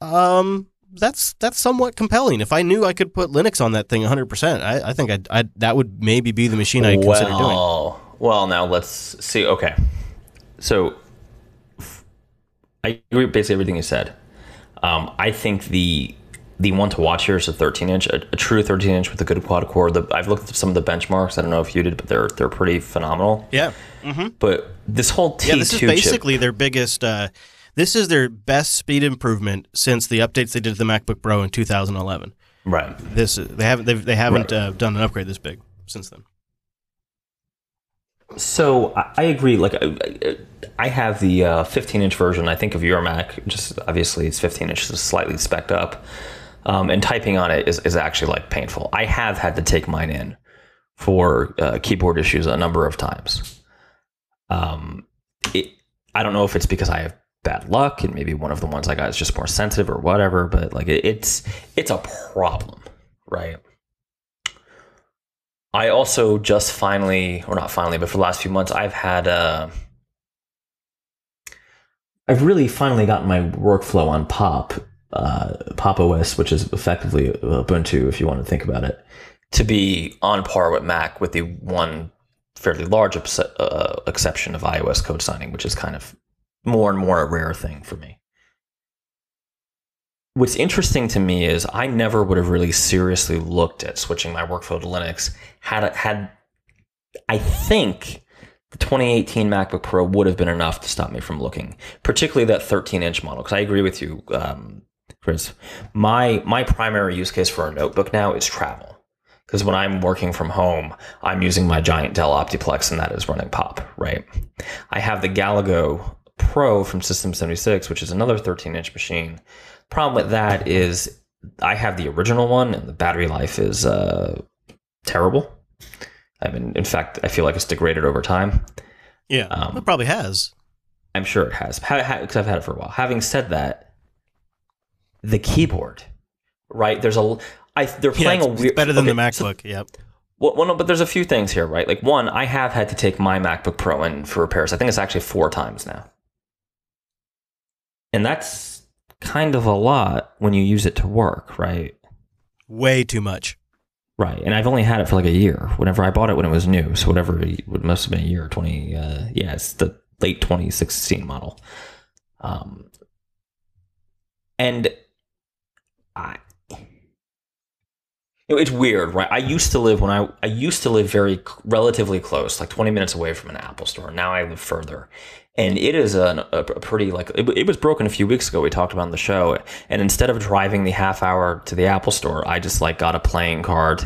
Um, that's that's somewhat compelling. If I knew I could put Linux on that thing 100%, I, I think I'd, I'd, that would maybe be the machine I'd consider doing. well, well, now let's see. Okay, so I agree with basically everything you said. Um, I think the the one to watch here is a 13 inch, a, a true 13 inch with a good quad core. The, I've looked at some of the benchmarks. I don't know if you did, but they're they're pretty phenomenal. Yeah. But this whole T2 Yeah, this is chip, basically their biggest. Uh, this is their best speed improvement since the updates they did to the MacBook Pro in 2011. right? This they haven't they've, they haven't uh, done an upgrade this big since then. So I, I agree. Like I, I- I have the uh, 15 inch version. I think of your Mac. Just obviously it's 15 inches, slightly specced up, um, and typing on it is, is actually like painful. I have had to take mine in for uh, keyboard issues a number of times. Um, it, I don't know if it's because I have bad luck and maybe one of the ones I got is just more sensitive or whatever, but like it, it's it's a problem, right? I also just finally, or not finally, but for the last few months, I've had. Uh, I've really finally gotten my workflow on Pop, uh, Pop OS, which is effectively Ubuntu, if you want to think about it, to be on par with Mac, with the one fairly large uh, exception of iOS code signing, which is kind of more and more a rare thing for me. What's interesting to me is I never would have really seriously looked at switching my workflow to Linux had had I think the 2018 MacBook Pro would have been enough to stop me from looking, particularly that 13 inch model. Because I agree with you, um, Chris. My my primary use case for a notebook now is travel. Because when I'm working from home, I'm using my giant Dell Optiplex, and that is running Pop. Right. I have the Galago Pro from System 76, which is another 13 inch machine. Problem with that is I have the original one, and the battery life is uh, terrible. I mean, in fact, I feel like it's degraded over time. Yeah, Um, it probably has. I'm sure it has, because I've had it for a while. Having said that, the keyboard, right? There's a, I, they're Yeah, playing it's, a it's weird. better than okay, the so- MacBook. yep. well, well, no, but there's a few things here, right? Like one, I have had to take my MacBook Pro in for repairs. I think it's actually four times now, and that's kind of a lot when you use it to work, right? Way too much. Right, and I've only had it for like a year. Whenever I bought it when it was new, so whatever it must have been a year, twenty. Uh, yeah, it's the late 2016 model. Um, and I, it's weird, right? I used to live when I I used to live very relatively close, like 20 minutes away from an Apple store. Now I live further, and it is a, a pretty like it, it was broken a few weeks ago. We talked about on the show, and instead of driving the half hour to the Apple store, I just like got a playing card.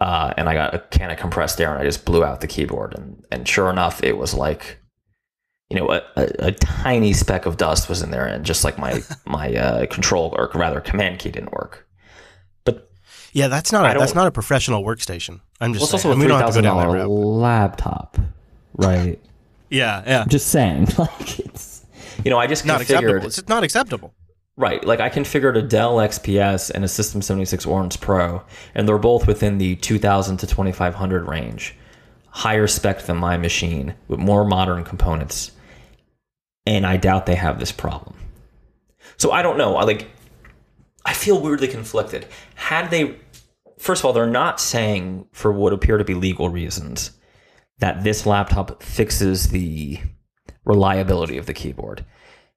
Uh, and I got a can of compressed air, and I just blew out the keyboard, and and sure enough, it was like, you know, a, a, a tiny speck of dust was in there, and just like my [LAUGHS] my uh, control or rather command key didn't work. But Yeah, that's not I a, that's don't- a professional workstation. I'm well, just it's saying. also a three don't have to thousand go down that dollar laptop, right? [LAUGHS] Yeah, yeah. Just saying, [LAUGHS] like it's you know, I just Not configured acceptable. It's not acceptable. right, like I configured a Dell XPS and a System seventy six Oryx Pro, and they're both within the two thousand to twenty five hundred range, higher spec than my machine with more modern components, and I doubt they have this problem. So I don't know. I like. I feel weirdly conflicted. Had they, first of all, they're not saying for what appear to be legal reasons that this laptop fixes the reliability of the keyboard.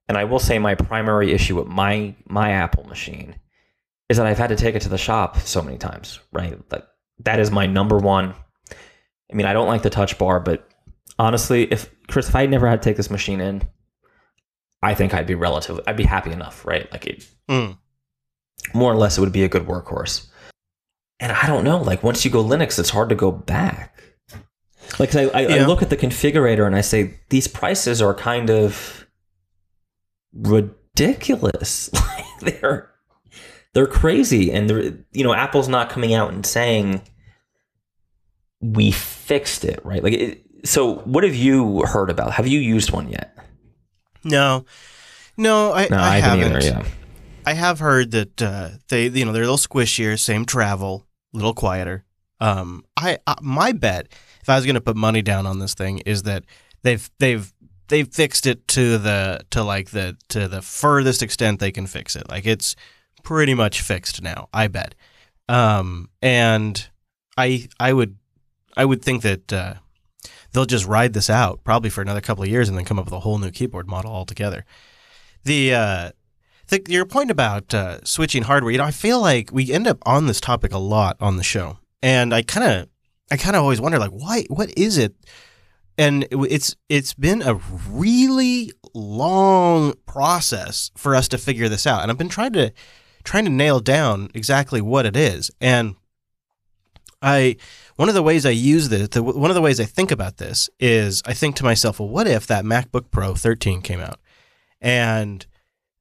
And I will say my primary issue with my my Apple machine is that I've had to take it to the shop so many times, right? That that is my number one. I mean, I don't like the touch bar, but honestly, if Chris, if I never had to take this machine in, I think I'd be relatively, I'd be happy enough, right? Like it, Mm. more or less, it would be a good workhorse. And I don't know, like once you go Linux, it's hard to go back. Like I, I, I look at the configurator and I say these prices are kind of ridiculous. [LAUGHS] Like, they're they're crazy, and they're you know Apple's not coming out and saying we fixed it, right? Like, it, so what have you heard about? Have you used one yet? No, no, I, No, I, haven't haven't. either. Yeah. I have heard that uh, they, you know, they're a little squishier, same travel, a little quieter. Um, I, I my bet, if I was going to put money down on this thing, is that they've they've they've fixed it to the to like the to the furthest extent they can fix it. Like it's pretty much fixed now. I bet. Um, and I I would I would think that uh, they'll just ride this out probably for another couple of years and then come up with a whole new keyboard model altogether. The uh, the, your point about uh, switching hardware, you know, I feel like we end up on this topic a lot on the show, and I kind of, I kind of always wonder, like, why? What is it? And it- it's it's been a really long process for us to figure this out, and I've been trying to trying to nail down exactly what it is. And I one of the ways I use this, the, one of the ways I think about this is I think to myself, well, what if that MacBook Pro 13 came out? And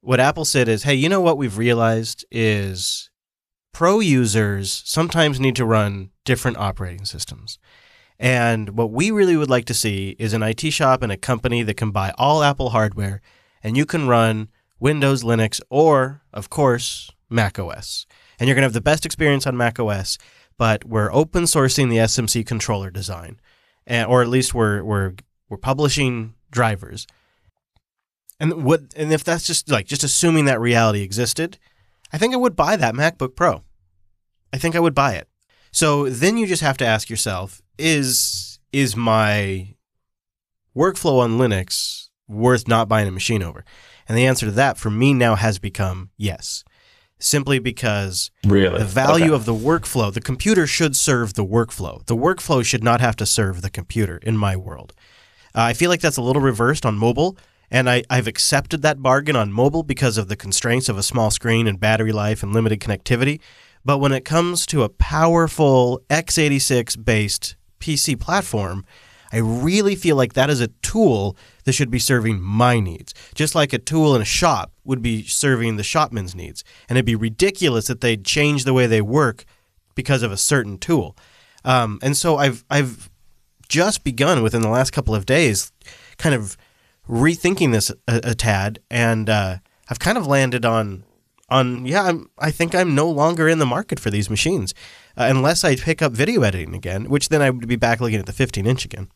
what Apple said is, hey, you know what we've realized is pro users sometimes need to run different operating systems. And what we really would like to see is an IT shop and a company that can buy all Apple hardware and you can run Windows, Linux, or, of course, Mac OS. And you're going to have the best experience on Mac OS, but we're open sourcing the SMC controller design, or at least we're, we're, we're publishing drivers. And what and if that's just like just assuming that reality existed, I think I would buy that MacBook Pro. I think I would buy it. So then you just have to ask yourself, is is my workflow on Linux worth not buying a machine over? And the answer to that for me now has become yes. Simply because Really? the value Okay. of the workflow, the computer should serve the workflow. The workflow should not have to serve the computer in my world. Uh, I feel like that's a little reversed on mobile, and I, I've accepted that bargain on mobile because of the constraints of a small screen and battery life and limited connectivity. But when it comes to a powerful x86 based PC platform, I really feel like that is a tool that should be serving my needs, just like a tool in a shop would be serving the shopman's needs. And it'd be ridiculous that they'd change the way they work because of a certain tool. Um, and so I've I've just begun within the last couple of days, kind of rethinking this a, a tad, and uh, I've kind of landed on on yeah. I'm, I think I'm no longer in the market for these machines uh, unless I pick up video editing again, which then I would be back looking at the 15 inch again.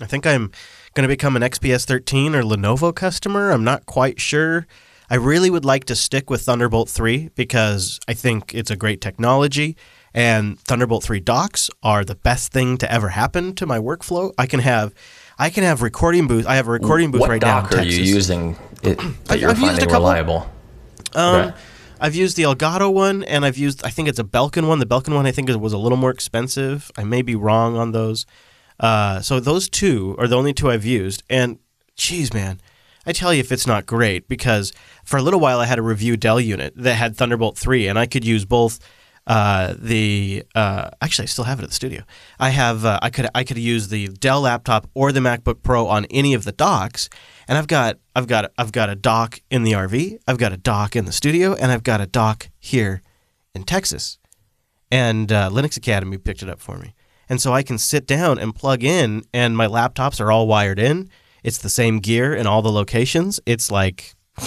I think I'm going to become an XPS 13 or Lenovo customer. I'm not quite sure. I really would like to stick with Thunderbolt 3 because I think it's a great technology and Thunderbolt 3 docks are the best thing to ever happen to my workflow. I can have I can have recording booth. I have a recording booth what right now in dock are you using it, [CLEARS THROAT] that I've- you're I've used a couple. reliable? Um, Okay. I've used the Elgato one, and I've used I think it's a Belkin one. The Belkin one I think was a little more expensive. I may be wrong on those. Uh, so those two are the only two I've used, and geez, man, I tell you if it's not great because for a little while I had a review Dell unit that had Thunderbolt three, and I could use both. Uh, the uh, actually I still have it at the studio. I have uh, I could I could use the Dell laptop or the MacBook Pro on any of the docks, and I've got I've got I've got a dock in the RV, I've got a dock in the studio, and I've got a dock here in Texas. And uh, Linux Academy picked it up for me, and so I can sit down and plug in, and my laptops are all wired in. It's the same gear in all the locations. It's like [LAUGHS]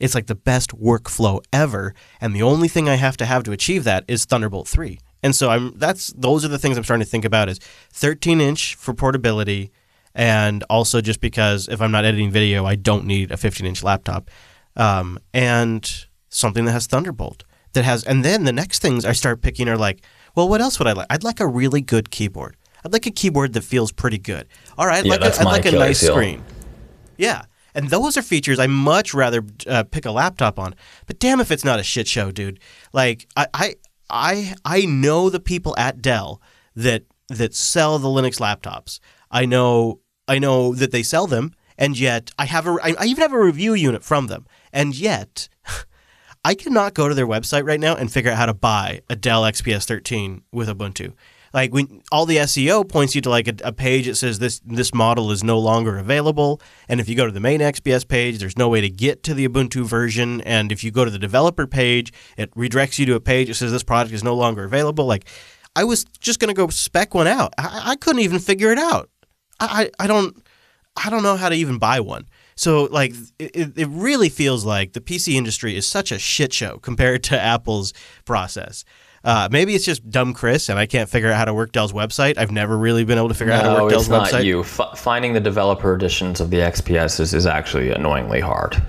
it's like the best workflow ever, and the only thing I have to have to achieve that is Thunderbolt 3. And so I'm that's those are the things I'm starting to think about is 13 inch for portability, and also just because if I'm not editing video, I don't need a 15 inch laptop, um, and something that has Thunderbolt that has. And then the next things I start picking are like, well, what else would I like? I'd like a really good keyboard. I'd like a keyboard that feels pretty good. All right, I'd Yeah, like that's a, I'd like a nice screen. Yeah. And those are features I much rather uh, pick a laptop on. But damn if it's not a shit show, dude. Like I I I, I know the people at Dell that that sell the Linux laptops. I know I know that they sell them and yet I have a I, even have a review unit from them. And yet [LAUGHS] I cannot go to their website right now and figure out how to buy a Dell XPS 13 with Ubuntu. Like when all the SEO points you to like a, a page that says this this model is no longer available, and if you go to the main XPS page, there's no way to get to the Ubuntu version, and if you go to the developer page, it redirects you to a page that says this product is no longer available. Like I was just gonna go spec one out. I, I couldn't even figure it out. I, I don't I don't know how to even buy one. So like it, it really feels like the PC industry is such a shit show compared [LAUGHS] to Apple's process. Uh, maybe it's just dumb Chris and I can't figure out how to work Dell's website. I've never really been able to figure out how to No, work it's Dell's not website. you. F- finding the developer editions of the XPS is, is actually annoyingly hard.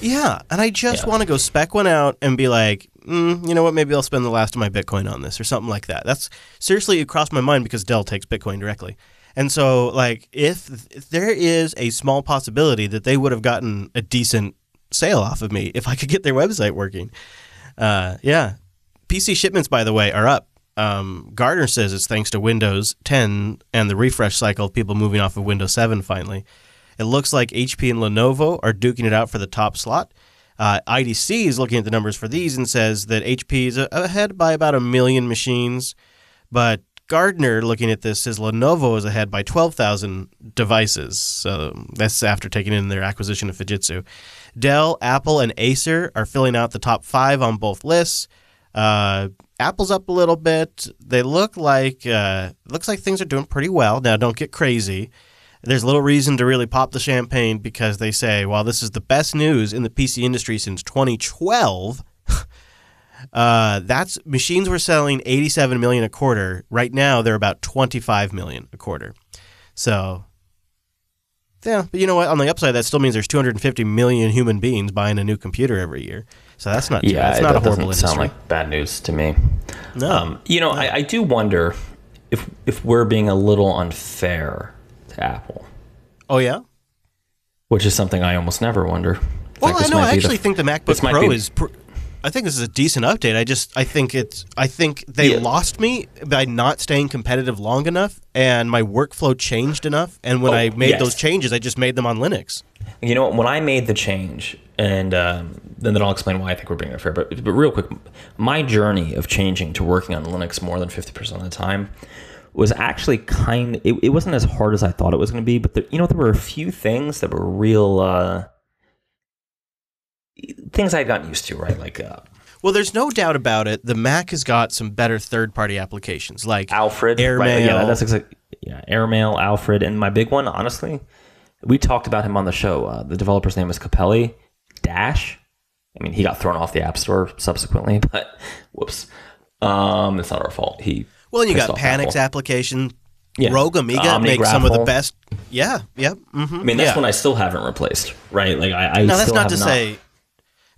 Yeah, and I just Yeah. want to go spec one out and be like, mm, you know what? Maybe I'll spend the last of my Bitcoin on this or something like that. That's seriously it crossed my mind because Dell takes Bitcoin directly, And so, like, if, if there is a small possibility that they would have gotten a decent sale off of me [LAUGHS] if I could get their website working. Uh, yeah. PC shipments, by the way, are up. Um, Gartner says it's thanks to Windows 10 and the refresh cycle of people moving off of Windows 7 finally. It looks like HP and Lenovo are duking it out for the top slot. Uh, IDC is looking at the numbers for these and says that HP is ahead by about a million machines, but Gartner, looking at this, says Lenovo is ahead by 12,000 devices. So that's after taking in their acquisition of Fujitsu. Dell, Apple, and Acer are filling out the top five on both lists. Uh, Apple's up a little bit. They look like uh, looks like things are doing pretty well. Now, don't get crazy. There's little reason to really pop the champagne because they say, "Well, this is the best news in the PC industry since 2012." Uh, that's machines were selling 87 million a quarter. Right now, they're about 25 million a quarter. So yeah, but you know what? On the upside, that still means there's 250 million human beings buying a new computer every year. So that's not yeah, it's not a horrible doesn't industry. sound like bad news to me. no, Um, you know, I, I do wonder if if we're being a little unfair to Apple, oh yeah. which is something I almost never wonder. Well, fact, I know. I be the- actually think the MacBook Pro be- is. Pr- I think this is a decent update. I just I think it's I think they Yeah. lost me by not staying competitive long enough, and my workflow changed enough. And when Oh, I made yes. those changes, I just made them on Linux. You know, when I made the change, and um, then then I'll explain why I think we're being unfair. But but real quick, my journey of changing to working on Linux more than fifty percent of the time was actually kind. It, it wasn't as hard as I thought it was going to be. But there, you know, there were a few things that were real uh, things I had gotten used to. Right, like uh, Well, there's no doubt about it. The Mac has got some better third-party applications, like Alfred, Airmail. Right, yeah, that's exactly. Yeah, Airmail, Alfred, and my big one, honestly, we talked about him on the show. Uh, the developer's name is Kapeli Dash. I mean, he got thrown off the App Store subsequently, [LAUGHS] but whoops, um, it's not our fault. He Well, and you got Panic's Apple. application. Yeah. Rogue Amoeba makes some of the best. Yeah, yeah. Mm-hmm. I mean, that's yeah. one I still haven't replaced. Right? Like I, I No, that's not to say,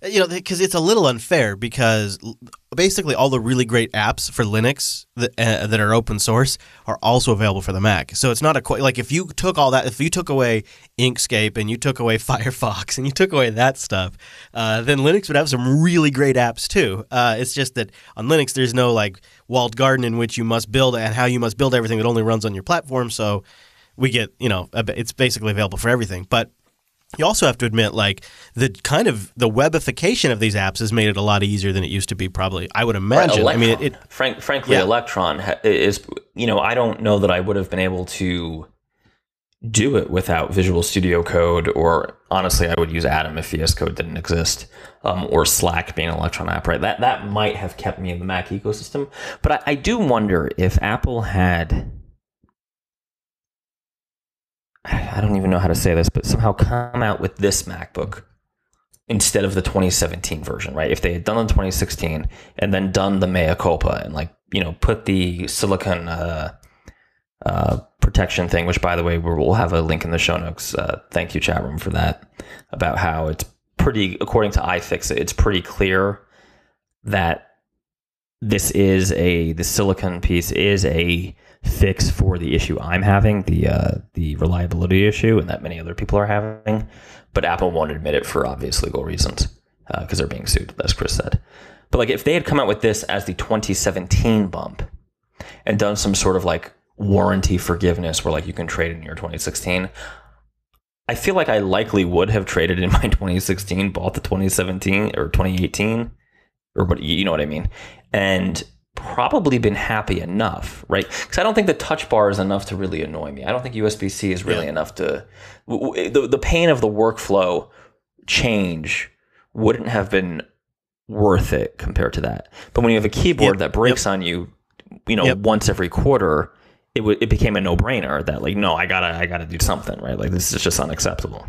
you know, because it's a little unfair because basically all the really great apps for Linux that, uh, that are open source are also available for the Mac. So it's not a qu- like if you took all that, if you took away Inkscape and you took away [LAUGHS] Firefox and you took away that stuff, uh, then Linux would have some really great apps too. Uh, it's just that on Linux there's no like walled garden in which you must build and how you must build everything that only runs on your platform. So we get you know it's basically available for everything, but you also have to admit like the kind of the webification of these apps has made it a lot easier than it used to be probably i would imagine i mean it, it Frank, frankly, Yeah. Electron is, you know, I don't know that I would have been able to do it without Visual Studio Code, or honestly, I would use Atom if VS Code didn't exist, um, or Slack being an Electron app, right? That that might have kept me in the Mac ecosystem. But I, I do wonder if Apple had. I don't even know how to say this, but somehow come out with this MacBook instead of the 2017 version, right? If they had done the 2016 and then done the mea culpa and like you know put the silicon uh, uh, protection thing, which by the way we'll have a link in the show notes. Uh, thank you, chat room, for that. About how it's pretty, according to iFixit, it's pretty clear that this is a the silicon piece is a fix for the issue I'm having, the uh, the reliability issue, and that many other people are having. But Apple won't admit it for obvious legal reasons because they're being sued, as Chris said. But like if they had come out with this as the 2017 bump and done some sort of like warranty forgiveness where like you can trade in your 2016, I feel like I likely would have traded in [LAUGHS] my 2016, bought the 2017 or 2018 or what you know what I mean, and probably been happy enough, right? Because I don't think the touch bar is enough to really annoy me. I don't think USB C is really Yeah. enough to w- w- the the pain of the workflow change wouldn't have been worth it compared to that. But when you have a keyboard Yep, that breaks on you, you know, Yep. once every quarter, it w- it became a no brainer that like no, I gotta I gotta do something, right? Like this is just unacceptable.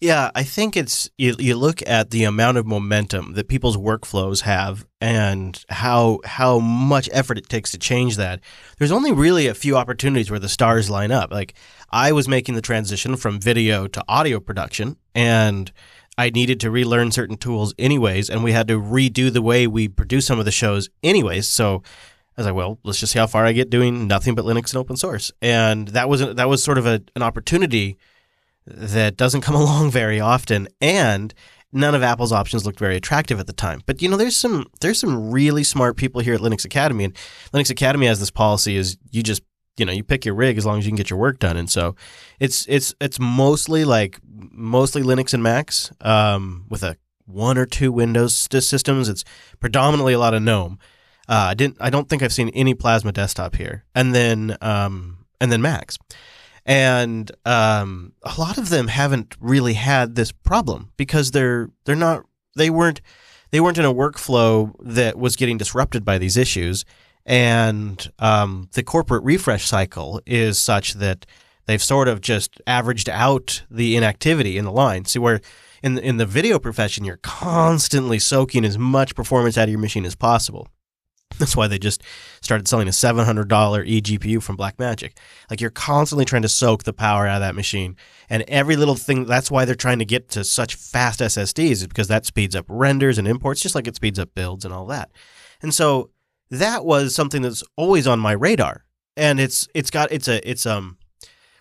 Yeah i think it's you, you look at the amount of momentum that people's workflows have and how how much effort it takes to change that there's only really a few opportunities where the stars line up like i was making the transition from video to audio production and I needed to relearn certain tools anyways, and we had to redo the way we produce some of the shows anyways. So I was like, well, let's just see how far I get doing nothing but Linux and open source. And that was that was sort of a, an opportunity that doesn't come [LAUGHS] along very often. And none of Apple's options looked very attractive at the time. But you know, there's some there's some really smart people here at Linux Academy, and Linux Academy has this policy: is you just you know you pick your rig as long as you can get your work done. And so it's it's it's mostly like mostly Linux and Macs um, with a one or two Windows systems. It's predominantly a lot of GNOME. Uh, I didn't. I don't think I've seen any Plasma desktop here, and then um, and then Macs and um, a lot of them haven't really had this problem because they're they're not they weren't they weren't in a workflow that was getting disrupted by these issues, and um, the corporate refresh cycle is such that they've sort of just averaged out the inactivity in the line. See where in in the video profession you're constantly soaking as much performance out of your machine as possible. That's why they just started selling a $700 eGPU from Blackmagic. Like you're constantly trying to soak the power out of that machine. And every little thing, that's why they're trying to get to such fast SSDs, is because that speeds up renders and imports, just like it speeds up builds and all that. And so that was something that's always on my radar. And it's it's got it's a it's um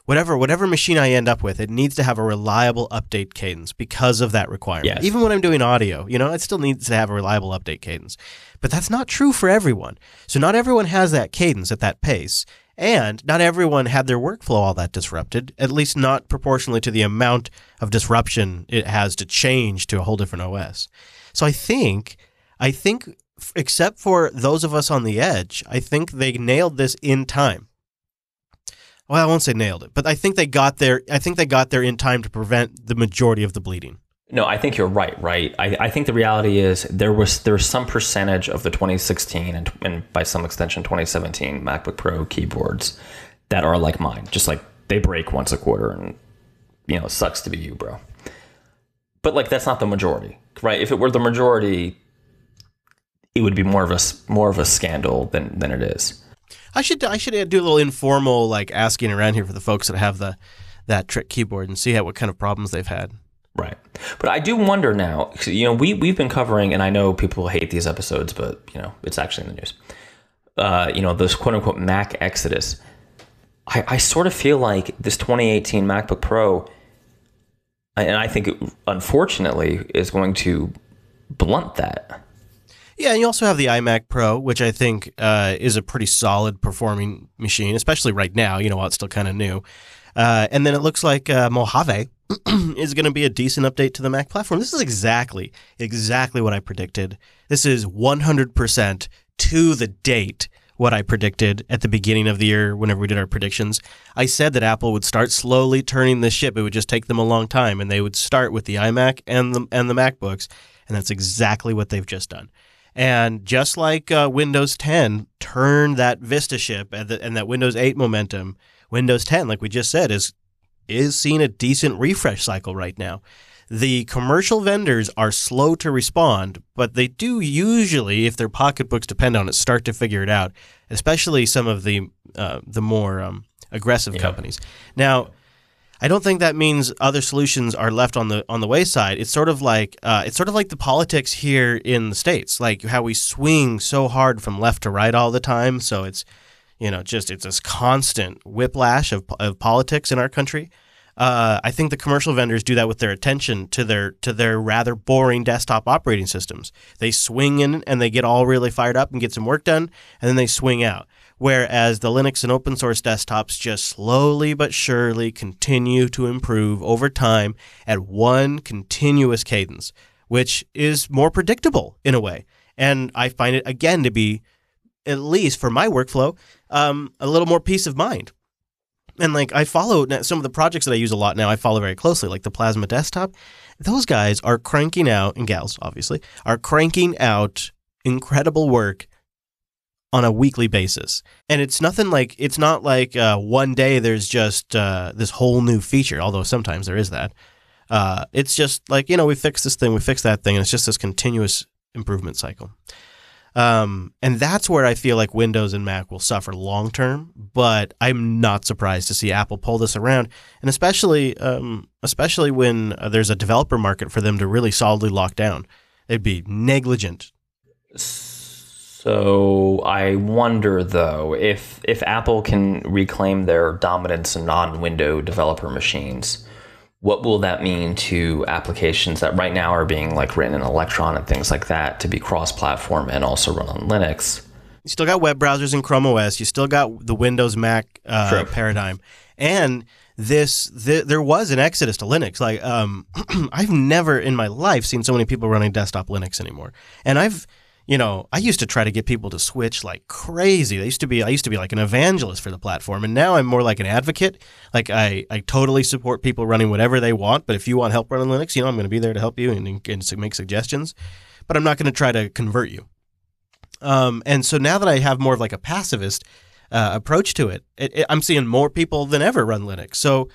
whatever whatever machine I end up with, it needs to have a reliable update cadence because of that requirement. Yes. Even when I'm doing audio, you know, it still needs to have a reliable update cadence. But that's not true for everyone. So not everyone has that cadence at that pace. And not everyone had their workflow all that disrupted, at least not proportionally to the amount of disruption it has to change to a whole different OS. So I think, I think, except for those of us on the edge, I think they nailed this in time. Well, I won't say nailed it, but I think they got there. I think they got there in time to prevent the majority of the bleeding. No, I think you're right. Right. I, I think the reality is there was there was some percentage of the 2016 and, and by some extension 2017 MacBook Pro keyboards that are like mine, just like they break once a quarter, and you know, it sucks to be you, bro. But like that's not the majority, right? If it were the majority, it would be more of a more of a scandal than than it is. I should I should do a little informal like asking around here for the folks that have the that trick keyboard and see how what kind of problems they've had. Right. But I do wonder now, you know, we, we've been covering, and I know people hate these episodes, but, you know, it's actually in the news. Uh, you know, this quote unquote Mac exodus. I, I sort of feel like this 2018 MacBook Pro, and I think it, unfortunately, is going to blunt that. Yeah, and you also have the iMac Pro, which I think uh, is a pretty solid performing machine, especially right now, you know, while it's still kind of new. Uh, and then it looks like uh, Mojave [CLEARS THROAT] is going to be a decent update to the Mac platform. This is exactly, exactly what I predicted. This is 100% to the date what I predicted at the beginning of the year whenever we did our predictions. I said that Apple would start slowly turning the ship. It would just take them a long time and they would start with the iMac and the and the MacBooks, and that's exactly what they've just done. And just like uh, Windows 10 turned that Vista ship and, the, and that Windows 8 momentum, Windows 10, like we just said, is is seeing a decent refresh cycle right now. The commercial vendors are slow to respond, but they do usually, if their pocketbooks depend on it, start to figure it out. Especially some of the uh, the more um, aggressive Yeah. companies. Now, I don't think that means other solutions are left on the on the wayside. It's sort of like uh, it's sort of like the politics here in the states, like how we swing so hard from left to right all the time. So it's you know just it's this constant whiplash of, of politics in our country. Uh, I think the commercial vendors do that with their attention to their to their rather boring desktop operating systems. They swing in and they get all really fired up and get some work done, and then they swing out. Whereas the Linux and open source desktops just slowly but surely continue to improve over time at one continuous cadence, which is more predictable in a way. And I find it again to be, at least for my workflow, um, a little more peace of mind. And like I follow some of the projects that I use a lot now, I follow very closely, like the Plasma Desktop. Those guys are cranking out, and gals obviously, are cranking out incredible work on a weekly basis. And it's nothing like it's not like uh, one day there's just uh, this whole new feature, although sometimes there is that. Uh, it's just like you know we fix this thing, we fix that thing, and it's just this continuous improvement cycle. Um, and that's where I feel like Windows and Mac will suffer long term. But I'm not surprised to see Apple pull this around, and especially um, especially when uh, there's a developer market for them to really solidly lock down. They'd be negligent. So I wonder though if if Apple can reclaim their dominance in non-window developer machines, what will that mean to applications that right now are being like written in Electron and things like that to be cross-platform and also run on Linux? You still got web browsers in Chrome OS. You still got the Windows Mac uh, paradigm, and this th- there was an exodus to Linux. Like um, [CLEARS THROAT] I've never in my life seen so many people running desktop Linux anymore, and I've you know, I used to try to get people to switch like crazy. They used to be I used to be like an evangelist for the platform, and now I'm more like an advocate. Like I, I totally support people running whatever they want, but if you want help running Linux, you know, I'm going to be there to help you and, and make suggestions. But I'm not going to try to convert you. Um, and so now that I have more of like a pacifist uh, approach to it, it, it, I'm seeing more people than ever run Linux. So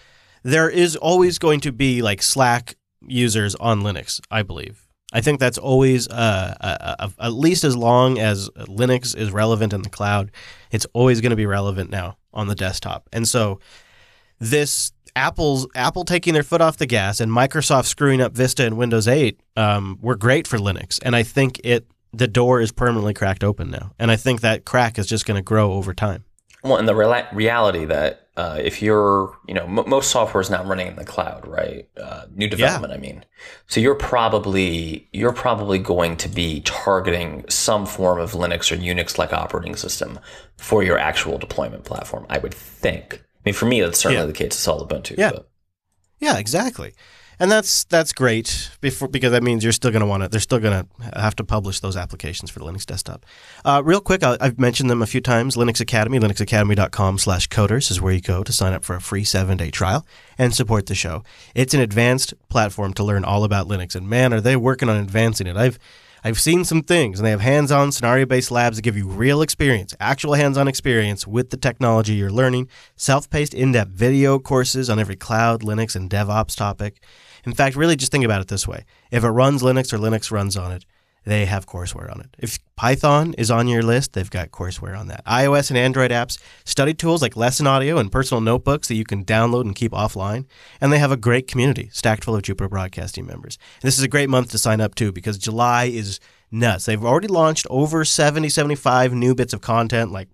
there is always going to be like Slack users on Linux, I believe. I think that's always uh, uh, uh, at least as long as Linux is relevant in the cloud, it's always going to be relevant now on the desktop. And so this Apple's Apple taking their foot off the gas and Microsoft screwing up Vista and Windows 8 um, were great for Linux, and I think it the door is permanently cracked open now, and I think that crack is just going to grow over time. Well, and the re- reality that uh, if you're, you know, m- most software is now running in the cloud, right? Uh, new development, yeah. I mean. So you're probably you're probably going to be targeting some form of Linux or Unix-like operating system for your actual deployment platform. I would think. I mean, for me, that's certainly yeah. the case. It's all Ubuntu. Yeah. But. Yeah, exactly and that's that's great before, because that means you're still going to want to. They're still going to have to publish those applications for the Linux desktop. Uh, real quick, i have mentioned them a few times. Linux Academy, linuxacademy.com/coders is where you go to sign up for a free seven-day trial and support the show. It's an advanced platform to learn all about Linux, and man, are they working on advancing it! I've I've seen some things, and they have hands on scenario based labs that give you real experience, actual hands on experience with the technology you're learning, self paced in depth video courses on every cloud, Linux, and DevOps topic. In fact, really just think about it this way if it runs Linux or Linux runs on it, they have courseware on it. If Python is on your list, they've got courseware on that. iOS and Android apps, study tools like Lesson Audio and personal notebooks that you can download and keep offline. And they have a great community stacked full of Jupiter Broadcasting members. And this is a great month to sign up too because July is nuts. They've already launched over 70, 75 new bits of content like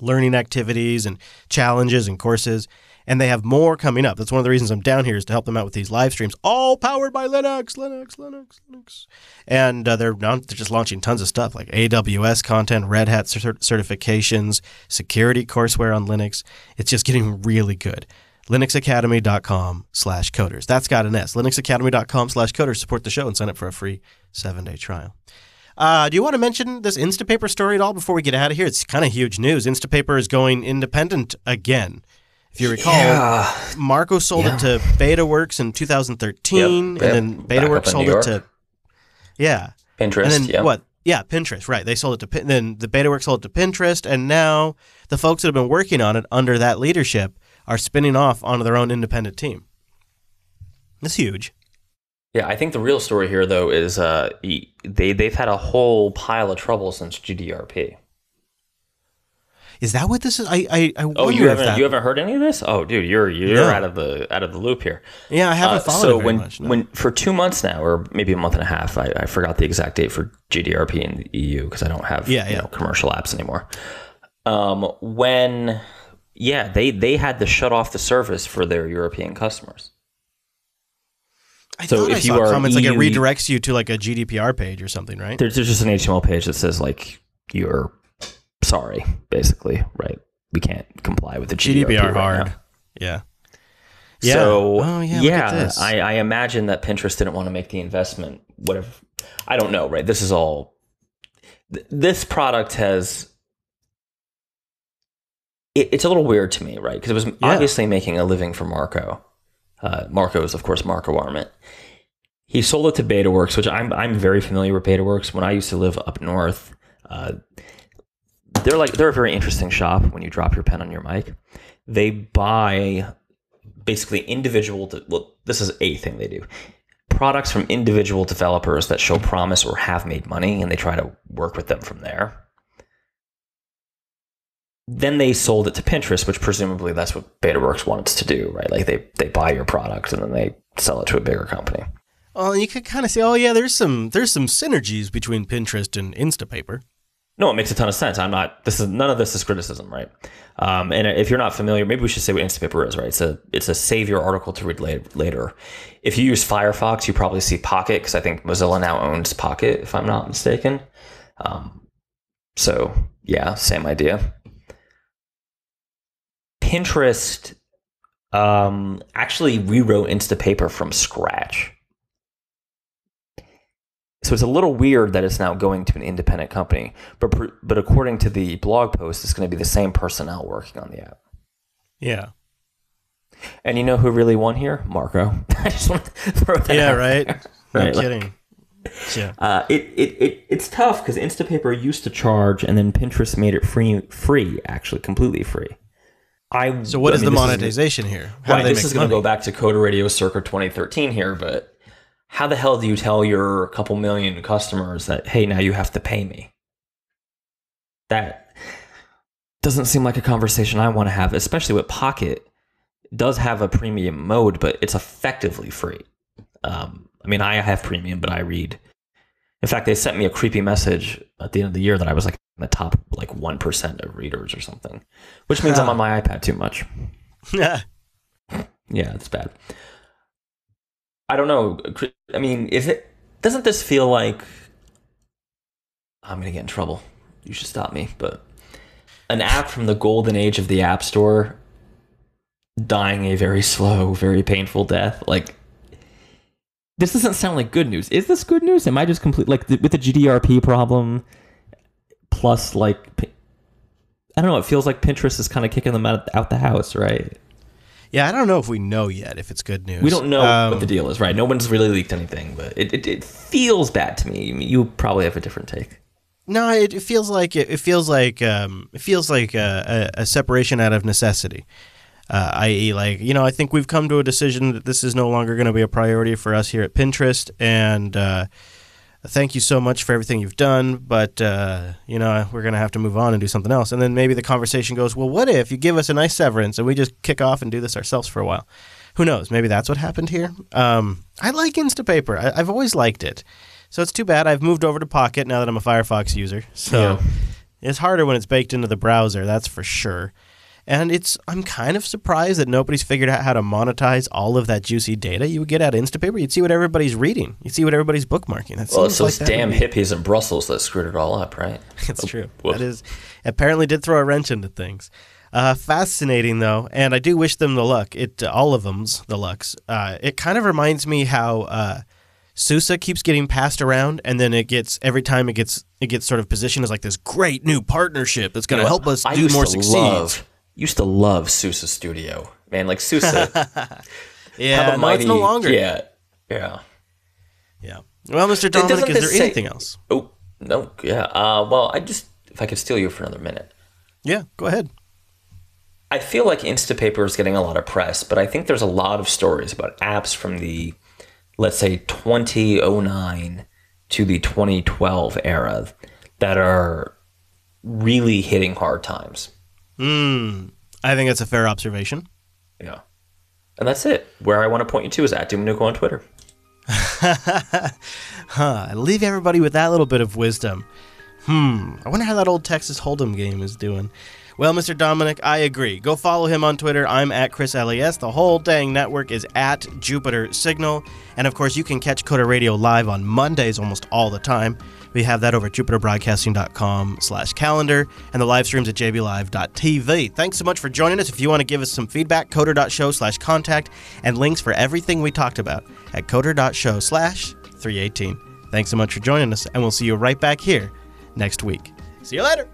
learning activities and challenges and courses and they have more coming up. That's one of the reasons I'm down here is to help them out with these live streams, all powered by Linux, Linux, Linux, Linux. And uh, they're they're just launching tons of stuff like AWS content, Red Hat cert- certifications, security courseware on Linux. It's just getting really good. linuxacademy.com slash coders. That's got an S. linuxacademy.com slash coders. Support the show and sign up for a free seven-day trial. Uh, do you want to mention this Instapaper story at all before we get out of here? It's kind of huge news. Instapaper is going independent again. If you recall, yeah. Marco sold yeah. it to BetaWorks in 2013, yep. and then BetaWorks sold it to yeah Pinterest. And then yep. what? Yeah, Pinterest. Right. They sold it to then the BetaWorks sold it to Pinterest, and now the folks that have been working on it under that leadership are spinning off onto their own independent team. That's huge. Yeah, I think the real story here, though, is uh, they they've had a whole pile of trouble since GDRP. Is that what this is? I I, I oh you haven't that... you haven't heard any of this? Oh, dude, you're you're no. out of the out of the loop here. Yeah, I haven't uh, followed so when, much, no. when for two months now, or maybe a month and a half, I, I forgot the exact date for GDRP in the EU because I don't have yeah, yeah. Know, commercial apps anymore. Um, when yeah, they they had to shut off the service for their European customers. I so if I you are comments EU, like it redirects you to like a GDPR page or something, right? There's, there's just an HTML page that says like you're sorry, basically, right? We can't comply with the GDPR, GDPR right hard. Now. Yeah. Yeah. So oh, yeah, yeah I, I imagine that Pinterest didn't want to make the investment. Whatever, I don't know. Right. This is all. Th- this product has. It, it's a little weird to me, right? Because it was yeah. obviously making a living for Marco. Uh, Marco is, of course, Marco Arment. He sold it to BetaWorks, which I'm I'm very familiar with BetaWorks. When I used to live up north, uh, they're like they're a very interesting shop when you drop your pen on your mic. They buy basically individual de- well this is a thing they do. Products from individual developers that show promise or have made money and they try to work with them from there. Then they sold it to Pinterest, which presumably that's what BetaWorks wants to do, right? Like they they buy your product and then they sell it to a bigger company. Well, you could kind of say, oh yeah, there's some there's some synergies between Pinterest and Instapaper. No, it makes a ton of sense. I'm not. This is none of this is criticism, right? Um, and if you're not familiar, maybe we should say what Instapaper is, right? It's a it's a save your article to read later. If you use Firefox, you probably see Pocket because I think Mozilla now owns Pocket, if I'm not mistaken. Um, so yeah, same idea. Pinterest um, actually rewrote Instapaper from scratch. So it's a little weird that it's now going to an independent company, but but according to the blog post, it's going to be the same personnel working on the app. Yeah. And you know who really won here? Marco. [LAUGHS] I just want to throw that. Yeah, right. [LAUGHS] No right, kidding. Like, yeah. Uh, it, it, it it's tough because Instapaper used to charge, and then Pinterest made it free, free actually, completely free. I so what I is mean, the monetization is, here? How right, this is going to go back to Coder Radio circa 2013 here, but how the hell do you tell your couple million customers that hey now you have to pay me? That doesn't seem like a conversation i want to have especially with pocket. It does have a premium mode but it's effectively free. Um, i mean i have premium but i read. In fact they sent me a creepy message at the end of the year that i was like in the top like 1% of readers or something which means i'm on my ipad too much. [LAUGHS] Yeah. Yeah it's bad I don't know. I mean, is it doesn't this feel like I'm gonna get in trouble? You should stop me. But an app from the golden age of the App Store dying a very slow, very painful death. Like this doesn't sound like good news. Is this good news? Am I just complete like with the GDRP problem plus like I don't know. It feels like Pinterest is kind of kicking them out out the house, right? Yeah, I don't know if we know yet if it's good news. We don't know um, what the deal is, right? No one's really leaked anything, but it, it, it feels bad to me. You probably have a different take. No, it, it feels like it, feels like um, it feels like a, a, a separation out of necessity. Uh, i.e., like you know, I think we've come to a decision that this is no longer going to be a priority for us here at Pinterest, and uh, thank you so much for everything you've done, but uh, you know we're gonna have to move on and do something else. And then maybe the conversation goes, well, what if you give us a nice severance and we just kick off and do this ourselves for a while? Who knows? Maybe that's what happened here. Um, I like Instapaper. I, have always liked it. So it's too bad I've moved over to Pocket now that I'm a Firefox user. So yeah. it's harder when it's baked into the browser. That's for sure. And it's I'm kind of surprised that nobody's figured out how to monetize all of that juicy data you would get out of Instapaper. You'd see what everybody's reading. You'd see what everybody's bookmarking. That well, it's those like damn hippies in Brussels that screwed it all up, right? [LAUGHS] It's oh, true. That is apparently did throw a wrench into things. Uh, fascinating though, and I do wish them the luck. It uh, all of them's the lucks. Uh, it kind of reminds me how uh, SUSE keeps getting passed around, and then it gets every time it gets it gets sort of positioned as like this great new partnership that's going to help us do more succeed. Love used to love SUSE Studio, man. Like SUSE. [LAUGHS] yeah, no, mighty, it's no longer. Yeah, yeah, yeah. Well, Mr. Dominick, is there say, anything else? Oh no, yeah. Uh, well, I just if I could steal you for another minute. Yeah, go ahead. I feel like Instapaper is getting a lot of press, but I think there's a lot of stories about apps from the, let's say, 2009 to the 2012 era that are really hitting hard times. Hmm. I think that's a fair observation. Yeah. And that's it. Where I want to point you to is at dominucco on Twitter. [LAUGHS] huh. I leave everybody with that little bit of wisdom. Hmm. I wonder how that old Texas Hold'em game is doing. Well, Mr. Dominick, I agree. Go follow him on Twitter. I'm at Chris LAS. The whole dang network is at Jupiter Signal. And of course, you can catch Coder Radio live on Mondays almost all the time. We have that over at jupiterbroadcasting.com slash calendar and the live streams at jblive.tv. Thanks so much for joining us. If you want to give us some feedback, coder.show slash contact and links for everything we talked about at coder.show slash 318. Thanks so much for joining us, and we'll see you right back here next week. See you later.